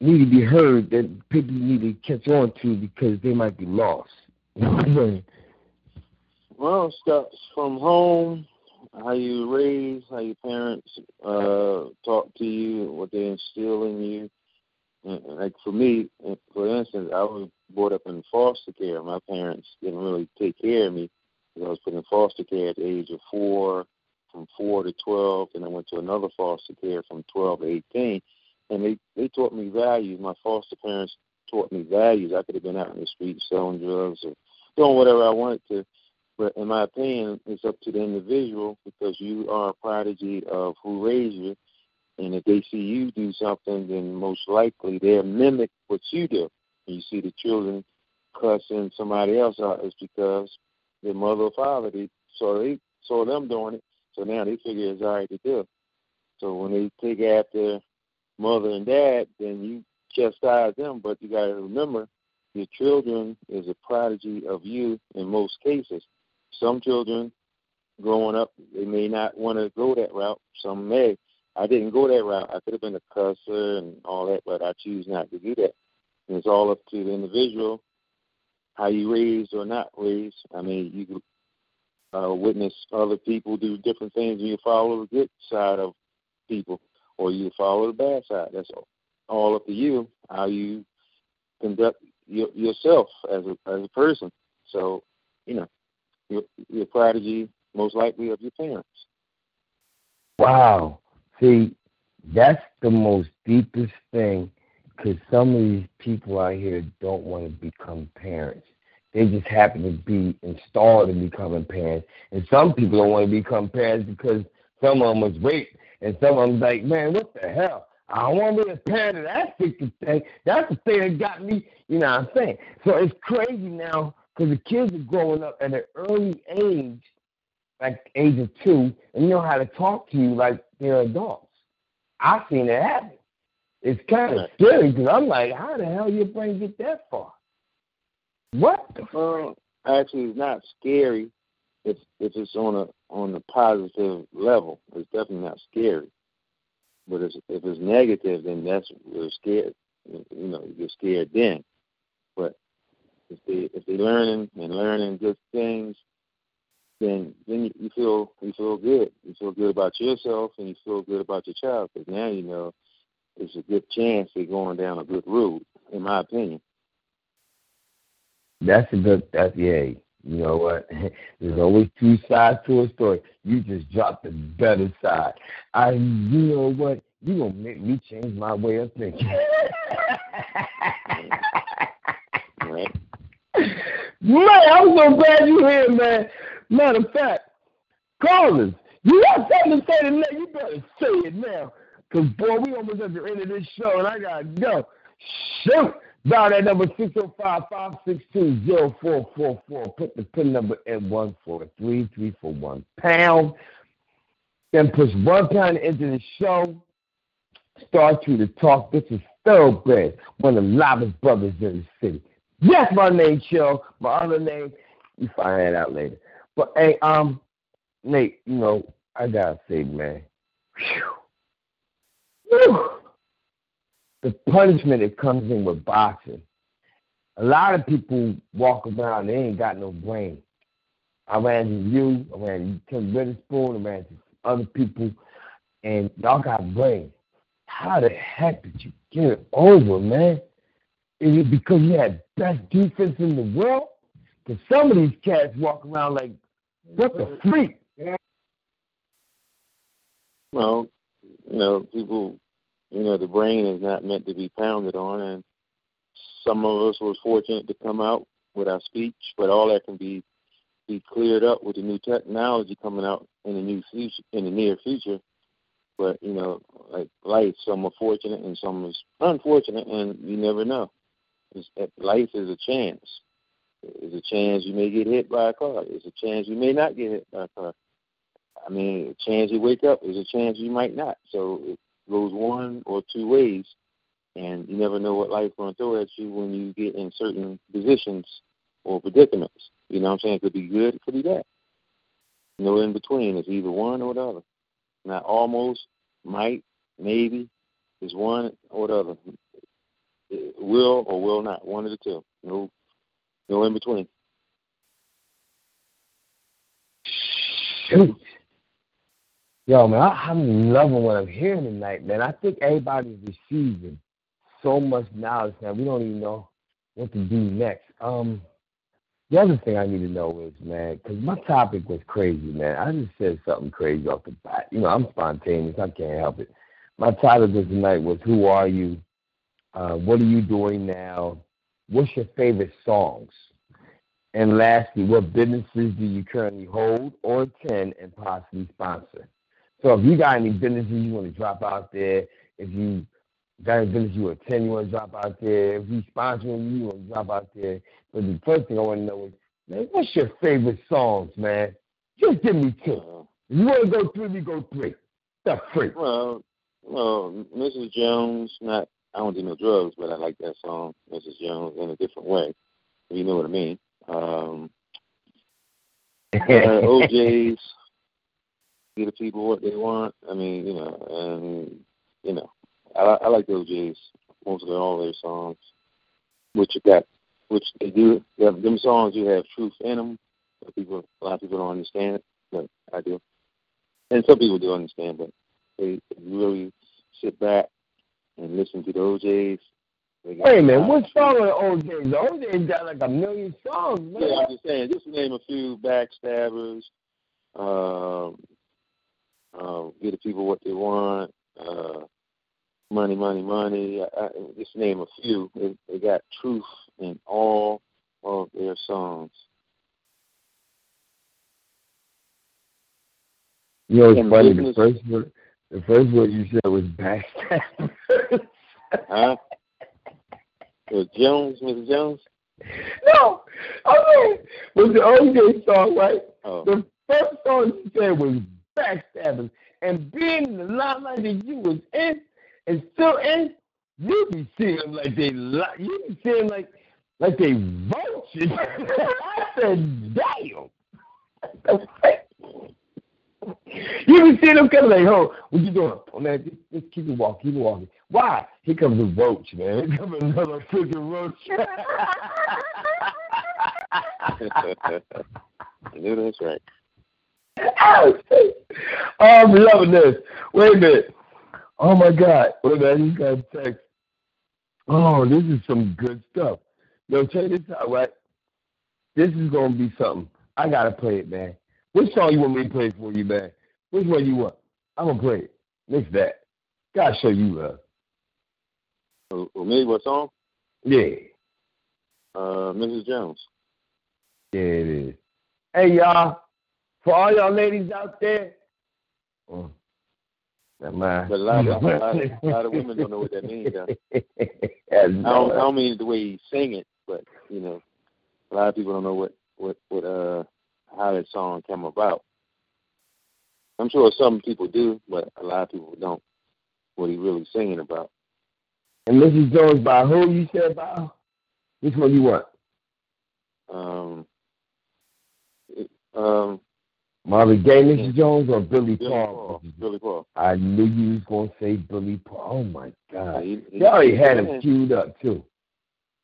need to be heard that people need to catch on to because they might be lost? well, starts from home, how you raise, how your parents uh, talk to you, what they instill in you. Like for me, for instance, I was brought up in foster care. My parents didn't really take care of me. I was put in foster care at the age of four, from four to twelve, and I went to another foster care from twelve to eighteen. And they they taught me values. My foster parents taught me values. I could have been out in the street selling drugs or doing whatever I wanted to, but in my opinion, it's up to the individual because you are a prodigy of who raised you. And if they see you do something, then most likely they'll mimic what you do. And you see the children cussing somebody else out, it's because their mother or father they saw they saw them doing it, so now they figure it's all right to do. So when they take after mother and dad, then you chastise them, but you got to remember your children is a prodigy of you in most cases. Some children growing up, they may not want to go that route. Some may. I didn't go that route. I could have been a cusser and all that, but I choose not to do that. And it's all up to the individual how you raised or not raised. I mean, you uh, witness other people do different things, and you follow the good side of people, or you follow the bad side. That's all, all up to you how you conduct your, yourself as a as a person. So, you know, you're, you're a prodigy, most likely, of your parents. Wow. See, that's the most deepest thing because some of these people out here don't want to become parents. They just happen to be installed in becoming parents. And some people don't want to become parents because some of them was raped. And some of them like, man, what the hell? I don't want to be a parent of that freaking thing. That's the thing that got me, you know what I'm saying? So it's crazy now because the kids are growing up at an early age, like age of two, and know how to talk to you like they're adults. I've seen it happen. It's kind of scary because I'm like, how the hell your brain get that far? What? Well, actually, it's not scary if if it's on a on a positive level. It's definitely not scary. But if if it's negative, then that's we're scared. You know, you're scared then. But if they if they're learning and learning good things, then then you feel you feel good. You feel good about yourself, and you feel good about your child because now you know it's a good chance they're going down a good road, in my opinion. That's a good. That's yeah. You know what? There's always two sides to a story. You just dropped the better side. I. You know what? You gonna make me change my way of thinking. right. Man, I'm so glad you're here, man. Matter of fact, callers, you got something to say tonight, you better say it now. Because, boy, we almost at the end of this show, and I got to go. Shoot. Dial that number 605-562-0444. Put the pin number in 143341 pound. Then push one pound into the show. Start you to talk. This is Thoroughbred, one of the loudest brothers in the city. Yes, my name, Chill. My other name, you find that out later. But hey, um, Nate, you know, I gotta say, man, whew, the punishment that comes in with boxing. A lot of people walk around, they ain't got no brain. I ran into you, I ran into Tim Witherspoon, I ran into other people, and y'all got brain. How the heck did you get it over, man? Is it because you had best defense in the world? Because some of these cats walk around like, what the freak? Well, you know, people, you know, the brain is not meant to be pounded on, and some of us was fortunate to come out with our speech, but all that can be be cleared up with the new technology coming out in the new future, in the near future. But you know, like life, some are fortunate and some is unfortunate, and you never know. It's, life is a chance. It's a chance you may get hit by a car. It's a chance you may not get hit by a car. I mean, a chance you wake up is a chance you might not. So it goes one or two ways, and you never know what life's going to throw at you when you get in certain positions or predicaments. You know what I'm saying? It could be good, it could be bad. No in between. It's either one or the other. Not almost, might, maybe. It's one or the other. It will or will not. One of the two. No, no in between. Shoot. Yo, man, I, I'm loving what I'm hearing tonight, man. I think everybody's receiving so much knowledge now. We don't even know what to do next. Um, the other thing I need to know is, man, because my topic was crazy, man. I just said something crazy off the bat. You know, I'm spontaneous. I can't help it. My title this tonight was "Who Are You? Uh, what are you doing now? What's your favorite songs? And lastly, what businesses do you currently hold or attend and possibly sponsor? So if you got any businesses you want to drop out there, if you got any business you attend, you want to drop out there, if you sponsoring you, you want to drop out there. But the first thing I want to know is, man, what's your favorite songs, man? Just give me two. Uh-huh. If you want to go three, we go three. The freak. Well, well, Mrs. Jones, not I don't do no drugs, but I like that song, Mrs. Jones, in a different way. You know what I mean. Um, uh, O'Jays, give the people what they want. I mean, you know, and you know, I, I like the O'Jays, mostly all their songs. Which you got, which they do. Them, them songs you have truth in them. People, a lot of people don't understand it, but I do, and some people do understand. But they really sit back and listen to the O'Jays. Wait a minute, what song are the O'Jays? The O'Jays got like a million songs, man. Yeah, I'm just saying, just name a few, Backstabbers, um, uh, Get the People What They Want, uh, Money, Money, Money, I, I, just name a few. They, they got truth in all of their songs. You know, it's funny. The first word, the first word you said was backstab. huh? Was Jones, Mrs. Jones? No, mean, was the OJ song right? Oh. The first song you said was backstabbing, and being in the limelight that you was in and still in, you be seeing them like they you be seeing like like they vultures. I said, damn. You be seeing them coming like, oh, what you doing? Oh man, just, just keep it walking, keep it walking. Why? Here comes a roach, man. Here comes another freaking roach. I knew that's right. oh, I'm loving this. Wait a minute. Oh my God. Wait a minute, just got a text. Oh, this is some good stuff. Yo, check this out, right? This is gonna be something. I gotta play it, man. Which song you want me to play for you, man? Which one you want? I'm gonna play it. Mix that. Gotta show you love. For me, what song? Yeah. Uh, Mrs. Jones. Yeah, it is. Hey, y'all, for all y'all ladies out there, oh, never mind. But a lot, of, a, lot of, a lot of women don't know what that means. Though. I I don't, I don't mean the way he sing it, but you know, a lot of people don't know what what what uh how that song came about. I'm sure some people do, but a lot of people don't. What he really singing about? And Mrs. Jones by who you said by? Which one you want? Um, it- um, Marvin Gaye, Mrs. Jones, or Billy, Billy Paul? Paul. Billy Paul. I knew you was gonna say Billy Paul. Oh my God! He, he, You already had him queued up too.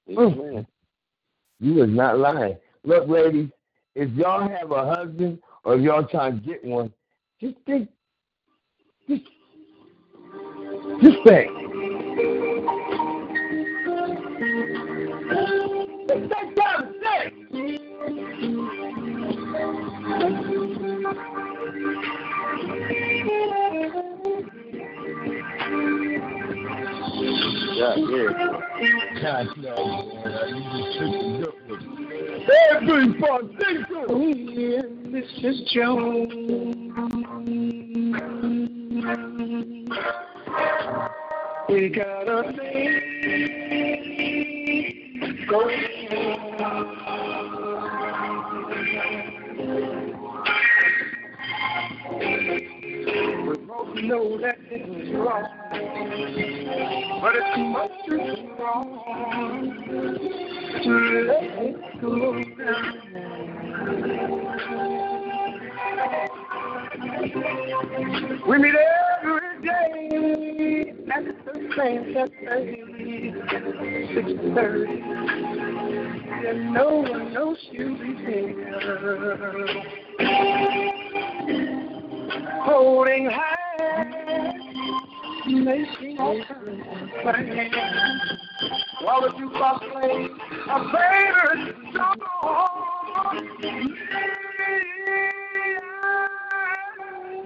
Man. You was not lying. Look, ladies, if y'all have a husband or if y'all trying to get one, just think, just, just think. Yeah, yeah. God, no. You just took the Billy sing to. Jones. We got a thing going. Know that wrong, but it's much too to let it go down. We meet every day at the same six thirty. And no one knows you'll be there. Holding hands, making plans. While the jukebox plays a favorite song.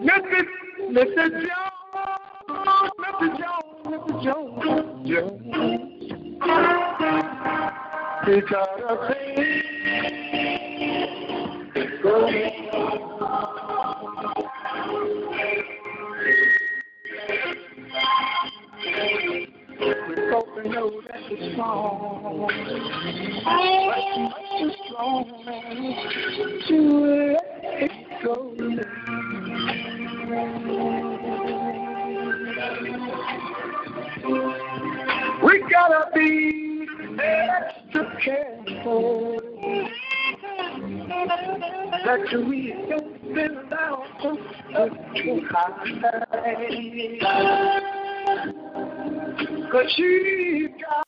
Mrs. Mrs. Jones, Mrs. Jones, Mrs. Jones, Jones. We got a it's wrong. But too strong to let go. We gotta be extra careful that we don't build out too high. Cause she got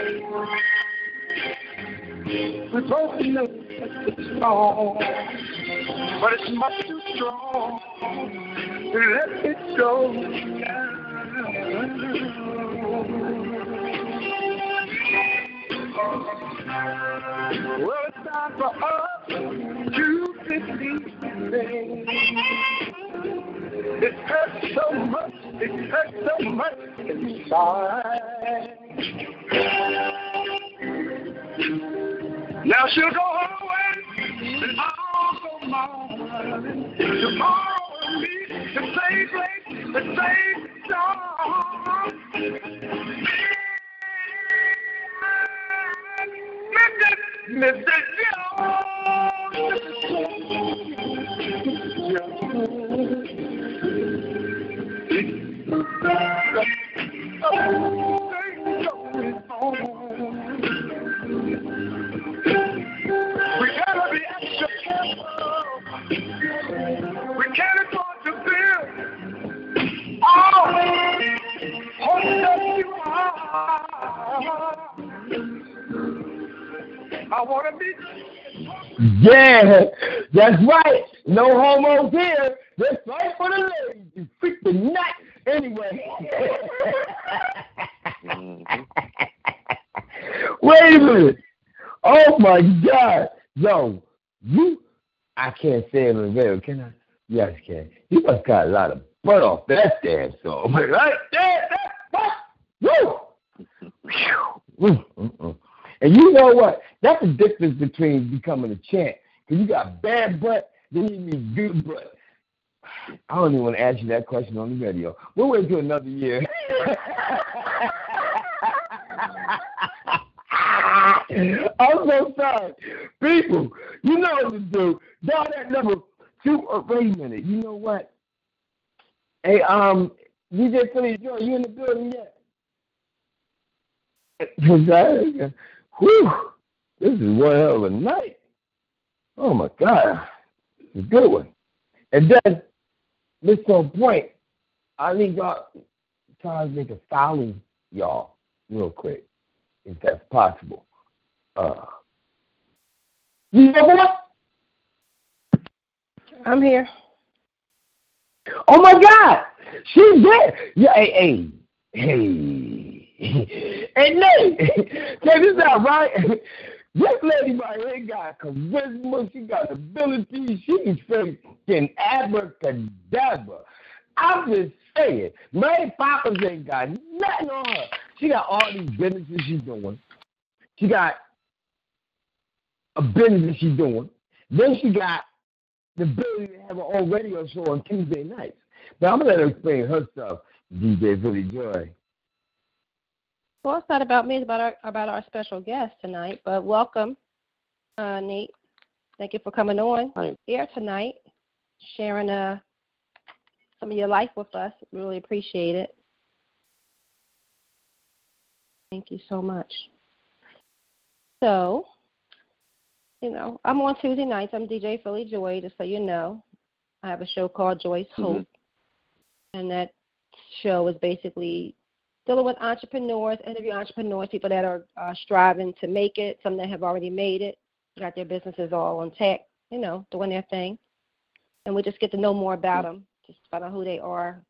We both that it's wrong, but it's much too strong to let it go Well, it's time for us to believe. It hurts so much, it hurts so much inside. Now she'll go her way, and I'll go mine. Tomorrow we'll meet the same place, the same song. Mr. Mr. We that you are. I want to be. Yeah, that's right. No homos here. Let's fight for the ladies. You freak the nut. Anyway. Mhm. Wait a minute. Oh my God. Yo, you I can't say it the radio, can I? Yes, can. You must got a lot of butt off that damn song. Right there, that butt. Woo! And you know what? That's the difference between becoming a champ. Because you got bad butt, then you need good butt. I don't even want to ask you that question on the radio. We'll wait till another year. I'm so sorry. People, you know what to do. Dial that number oh, wait a minute. You know what? Hey, um, DJ Philly Joy, you in the building yet? Whew, this is one hell of a night. Oh my God, a good one. And then, this on point, I need y'all try to make a follow y'all real quick, if that's possible. Uh, you know what? I'm here. Oh my God, she's there. Yeah, hey, hey, hey, hey, Nate, check this out, right? This lady right here got charisma. She got ability. She's freaking abracadabra. I'm just saying, Mary Poppins ain't got nothing on her. She got all these businesses she's doing. She got a business she's doing. Then she got the ability to have her own radio show on Tuesday nights. But I'm gonna let her explain her stuff, DJ Philly Joy. Well, it's not about me. It's about our about our special guest tonight. But welcome, uh, Nate. Thank you for coming on Hi. here tonight, sharing uh, some of your life with us. Really appreciate it. Thank you so much. So, you know, I'm on Tuesday nights. I'm DJ Philly Joy, just so you know. I have a show called Joy's Hope, and that show is basically dealing with entrepreneurs, interview entrepreneurs, people that are uh, striving to make it, some that have already made it, got their businesses all intact, you know, doing their thing. And we just get to know more about them, just find out who they are,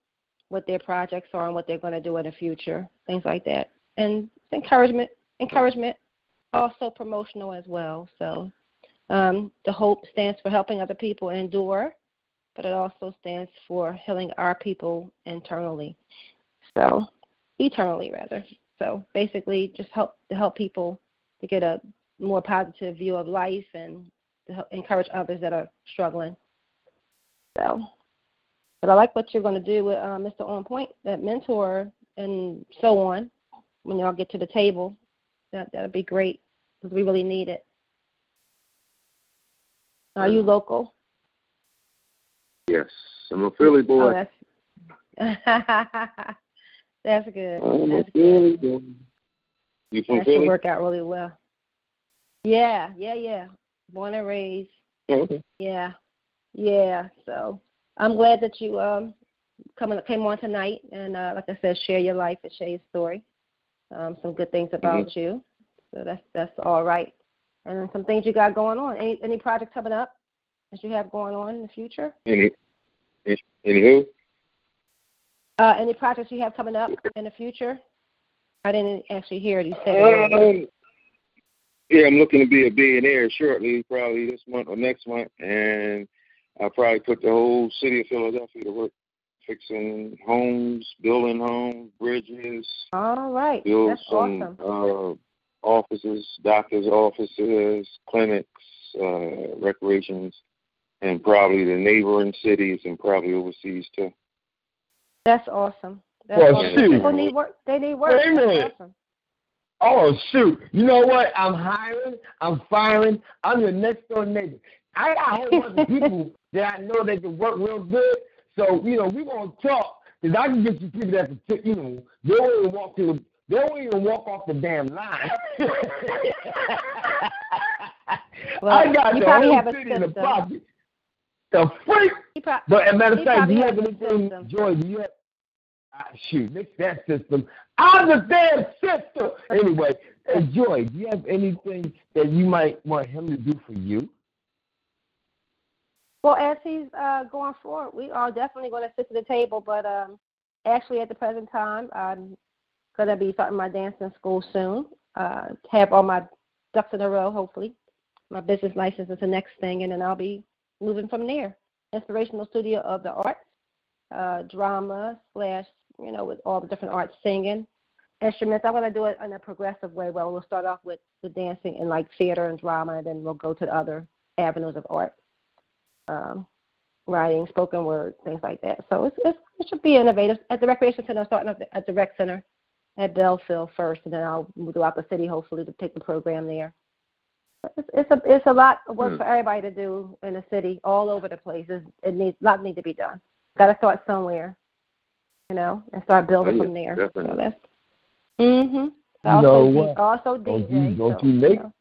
what their projects are, and what they're going to do in the future, things like that. And encouragement, encouragement, also promotional as well. So um, the HOPE stands for helping other people endure, but it also stands for healing our people internally. So eternally rather. So basically, just help to help people to get a more positive view of life and to help encourage others that are struggling. So, but I like what you're going to do with uh, Mr. On Point, that mentor and so on. When y'all get to the table, that that'd be great because we really need it. Are you local? Yes, I'm a Philly boy. Oh, that's that's good. I'm a That's good. Philly boy. You from That should Philly? work out really well. Yeah, yeah, yeah. Born and raised. Oh, okay. Yeah, yeah. So I'm glad that you um coming came on tonight and uh, like I said, share your life and share your story. Um, some good things about you. So that's that's all right. And then some things you got going on. Any any projects coming up that you have going on in the future? Any, any, who? Uh, any projects you have coming up in the future? I didn't actually hear you say. Um, yeah, I'm looking to be a billionaire shortly, probably this month or next month, and I'll probably put the whole city of Philadelphia to work fixing homes, building homes, bridges, All right. build That's some awesome. uh, offices, doctors' offices, clinics, uh, recreations, and probably the neighboring cities and probably overseas too. That's awesome. That's Well, awesome. shoot. People need work. They need work. Wait a That's minute. awesome. Oh shoot! You know what? I'm hiring. I'm firing. I'm your next door neighbor. I got a whole bunch of people that I know that can work real good. So you know we gonna talk because I can get you people that can, you know, they won't walk to the, they won't even walk off the damn line. Well, I got you the probably whole have a city in the pocket. The freak. Pro- But as a matter of fact, do you have anything. Joy? Do you have I, shoot, mix that system. I'm the damn system. Anyway, Joy, do you have anything that you might want him to do for you? Well, as he's uh, going forward, we are definitely going to sit to the table. But um, actually, at the present time, I'm going to be starting my dancing school soon. Uh, have all my ducks in a row, hopefully. My business license is the next thing, and then I'll be moving from there. Inspirational Studio of the Arts, uh, drama slash, you know, with all the different arts, singing, instruments. I want to do it in a progressive way. Well, we'll start off with the dancing and like theater and drama, and then we'll go to the other avenues of art um, writing, spoken word, things like that. So it's, it's, it should be innovative. At the recreation center, starting at the rec center at Belleville first, and then I'll move throughout the city hopefully to take the program there. It's, it's a it's a lot of work hmm. for everybody to do in the city, all over the place. It's, it needs a lot need to be done. Got to start somewhere, you know, and start building oh, yeah, from there. Definitely. So that's, mhm. Also, know what? also DJ. Don't you, don't so, you make you know.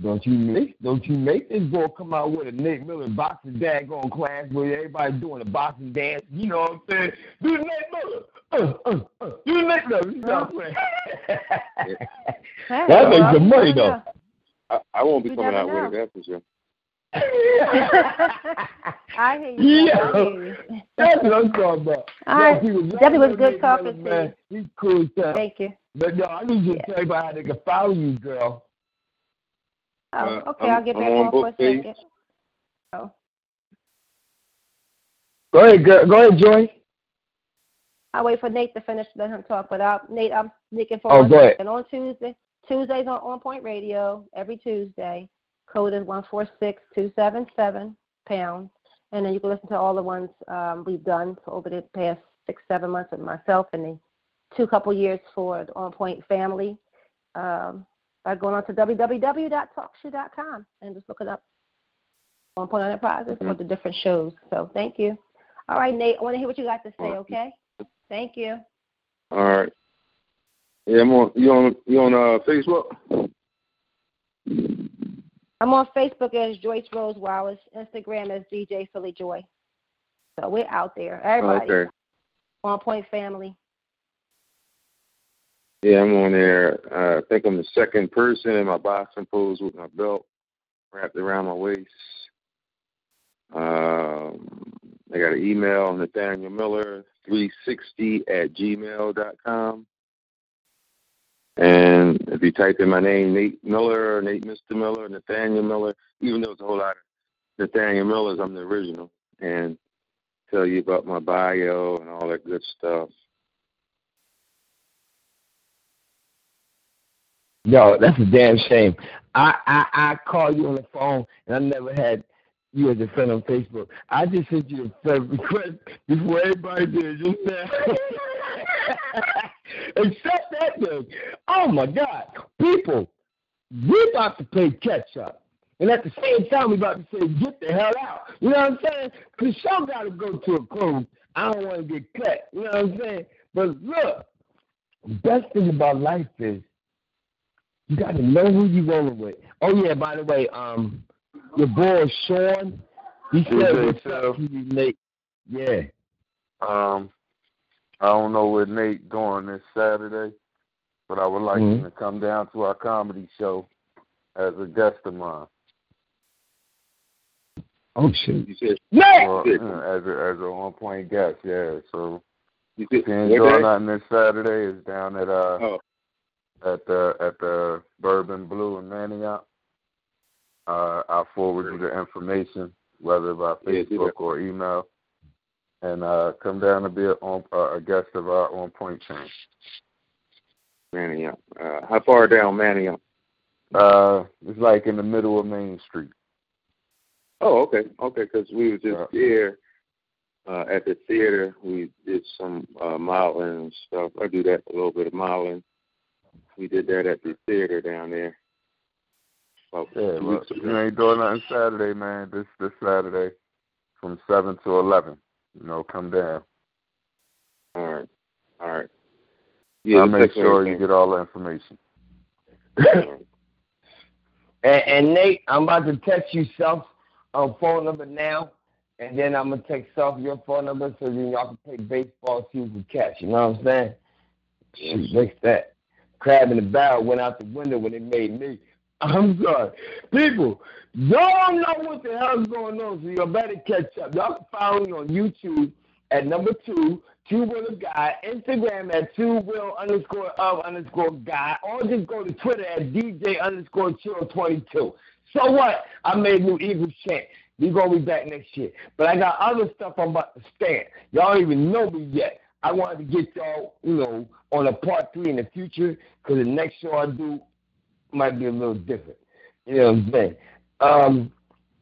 Don't you make don't you make this boy come out with a Nate Miller boxing daggone class where everybody doing a boxing dance? You know what I'm saying? Do Nate Miller. Uh, uh, uh. Do Nate Miller. You know what I'm that makes some money though. I, I won't be you coming out know. with it, that's for sure. I hear you. Yeah, that's what I'm talking about. All right. Debbie was good talking to you. He's cool stuff. Thank you. But no, I need you to tell you about how they can follow you, girl. Oh, Uh, okay. I'm- I'll get I'm back on on for a second. Oh, Go ahead, girl. Go ahead, Joy. I'll wait for Nate to finish, let him talk. But I'll, Nate, I'm sneaking for Oh, one second. On Tuesday, Tuesdays on On Point Radio, every Tuesday. Code is one four six two seven seven pounds. And then you can listen to all the ones um, we've done over the past six, seven months with myself and the two couple years for the On Point family. Um, by going on to www.talkshoe.com and just looking up On Point Enterprises for the different shows. So thank you. All right, Nate, I want to hear what you got to say, okay? Thank you. All right. Yeah, I'm on. You on? You on uh, Facebook? I'm on Facebook as Joyce Rose Wallace, Instagram as DJ Philly Joy. So we're out there. Everybody. Okay. On Point Family. Yeah, I'm on there. Uh, I think I'm the second person in my boxing pose with my belt wrapped around my waist. Um, I got an email, Nathaniel Miller, 360 at gmail dot com. And if you type in my name, Nate Miller, Nate Mr. Miller, Nathaniel Miller, even though it's a whole lot of Nathaniel Millers, I'm the original. And tell you about my bio and all that good stuff. Yo, that's a damn shame. I, I I call you on the phone and I never had you as a friend on Facebook. I just sent you a friend request before everybody did just now. Except that thing. Oh my God. People, we're about to play catch up. And at the same time, we're about to say, get the hell out. You know what I'm saying? Because show got to go to a close. I don't want to get cut. You know what I'm saying? But look, best thing about life is you got to know who you're rolling with. Oh, yeah, by the way, um, your boy Sean, he said DJ what's up to you, Nate. Yeah. Um, I don't know where Nate going this Saturday, but I would like Mhm. him to come down to our comedy show as a guest of mine. Oh, shit! You said Nate! Well, as a as a on point guest, yeah. So you if said you ain't what doing nothing this Saturday, it's down at uh Oh, at the at the Bourbon Blue in Manayunk. Uh, I'll forward you the information, whether by Yeah, Facebook or email, and uh, come down to be a, on, uh, a guest of our On Point team. Manayunk. Uh, how far down Manayunk? Uh, it's like in the middle of Main Street. Oh, okay, okay. Because we were just Yeah. there uh, at the theater. We did some uh, modeling and stuff. I do that a little bit of modeling. We did that at the theater down there. About Yeah, two look, weeks if ago. you ain't doing nothing Saturday, man, this this Saturday from seven to eleven. You know, come down. All right, all right. Yeah, I'll make text me sure you get all the information. And, and Nate, I'm about to text you self um, phone number now. and then I'm gonna text off your phone number so then y'all can play baseball, see who can catch. You know what I'm saying? Shoot, makes that. Crab in the barrel went out the window when it made me. I'm sorry. People, y'all know what the hell's going on, so y'all better catch up. Y'all can follow me on YouTube at number two, two will of guy, Instagram at two will underscore of underscore guy, or just go to Twitter at DJ underscore chill twenty two. So what? I made new Eagles chant. We gonna be back next year. But I got other stuff I'm about to stand. Y'all don't even know me yet. I wanted to get y'all, you know, on a part three in the future because the next show I do might be a little different. You know what I'm saying? Um,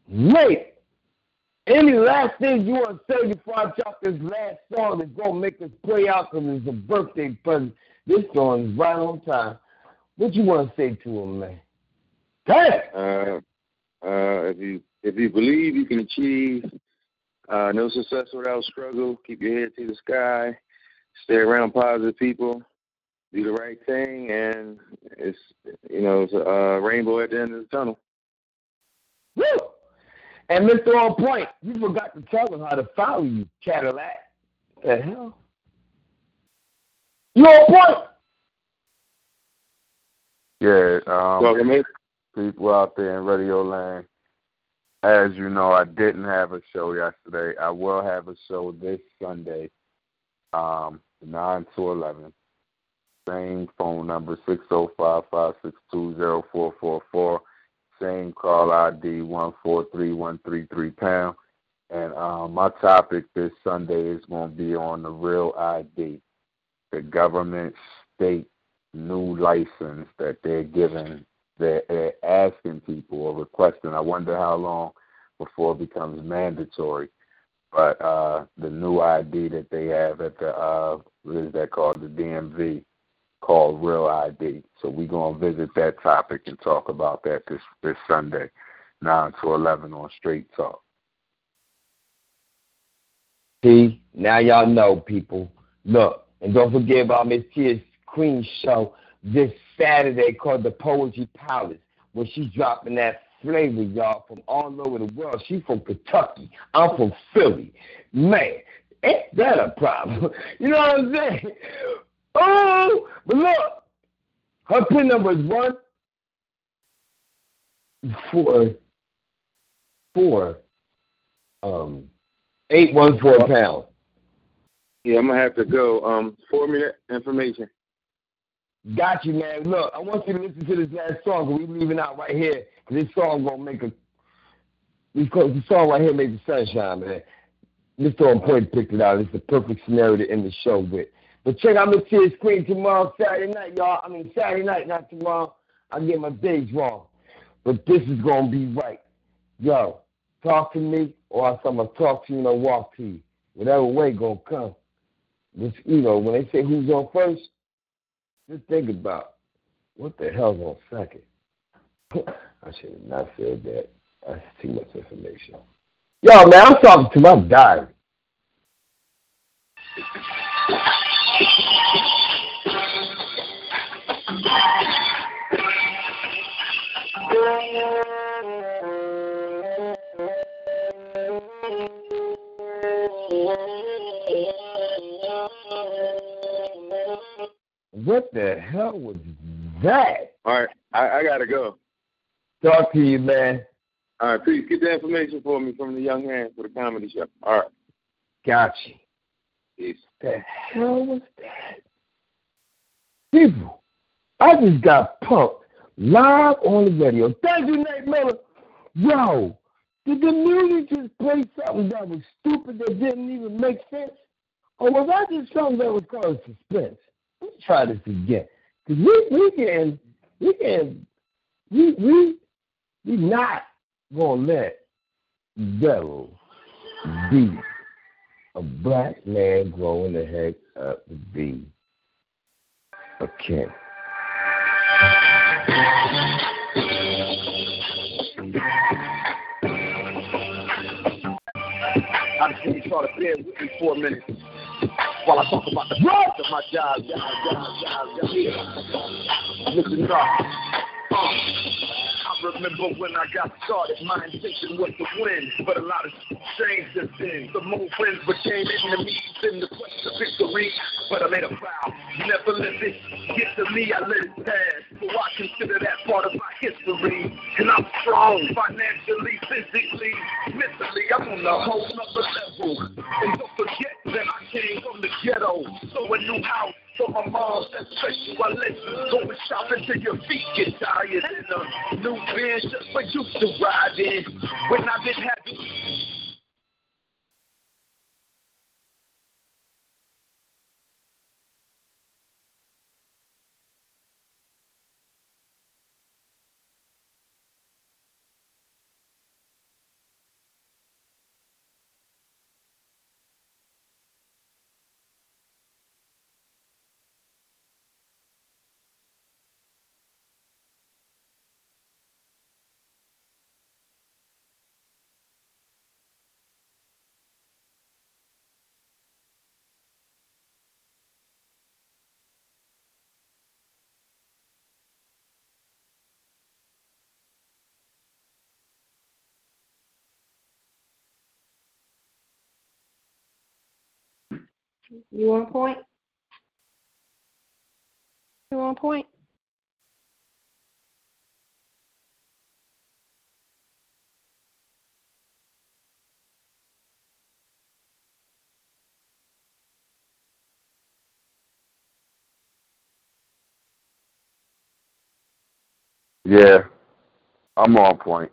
Nate, any last thing you want to say before I drop this last song that's going to make us play out because it's a birthday present? This song is right on time. What you want to say to him, man? Damn! Uh, uh, if you if you believe you can achieve uh, no success without struggle, keep your head to the sky, stay around positive people, do the right thing, and it's you know it's a rainbow at the end of the tunnel. Woo! And Mr. On Point, you forgot to tell them how to follow you, Cadillac. The hell? You on point? Yeah, um, Welcome in. people out there in Radio Land. As you know, I didn't have a show yesterday. I will have a show this Sunday, um, nine to eleven. Same phone number six zero five five six two zero four four four. Same call ID one four three one three three pound. And um, my topic this Sunday is going to be on the real ID, the government state new license that they're giving, they're, they're asking people or requesting. I wonder how long before it becomes mandatory. But uh, the new ID that they have at the uh, what is that called the DMV called Real ID. So we're gonna visit that topic and talk about that this this Sunday, nine to eleven on Straight Talk. See, now y'all know, people. Look, and don't forget about Miss Tia's Queen show this Saturday called the Poetry Palace, where she's dropping that flavor, y'all, from all over the world. She's from Kentucky. I'm from Philly. Man, ain't that a problem? You know what I'm saying? Oh, but look, her pin number is one four four um eight one four pound. Yeah, I'm gonna have to go. Um, me that information. Got you, man. Look, I want you to listen to this last song. Cause we leaving out right here. Cause this song gonna make a. This this song right here make the sunshine, man. Mr. On Point picked it out. It's the perfect scenario to end the show with. But check out Miss Tia's Queen tomorrow, Saturday night, y'all. I mean Saturday night, not tomorrow. I get my days wrong, but this is gonna be right. Yo, talk to me, or I'm gonna talk to you and I'll walk to you. Whatever way gonna come. Just, you know, when they say who's on first, just think about what the hell's on second. I should have not said that. That's too much information. Yo, man, I'm talking to my diary. What the hell was that? All right, I, I gotta go. Talk to you, man. All right, please get the information for me from the young man for the comedy show. All right. Gotcha. Peace. The hell was that? People, I just got pumped live on the radio. Thank you, Nate Miller. Yo, did the music just play something that was stupid that didn't even make sense? Or was that just something that was causing suspense? Let's try this again. Cause we we can we can we we we not gonna let devil be a black man growing the heck up to be a king. I just need y'all to bear with me for a minute while I talk about the rest of my job. Listen up. Remember when I got started, my intention was to win, but a lot of changed since then. Some more friends became enemies in the quest of victory, but I made a vow, never let this get to me. I let it pass, so I consider that part of my history. And I'm strong financially, physically, mentally. I'm on a whole nother level. And don't forget that I came from the ghetto, so a new house. So my mom said special I let you go and shop until your feet get tired in a uh, new Benz just for you to ride in. When I didn't have You on point? You on point? Yeah, I'm on point.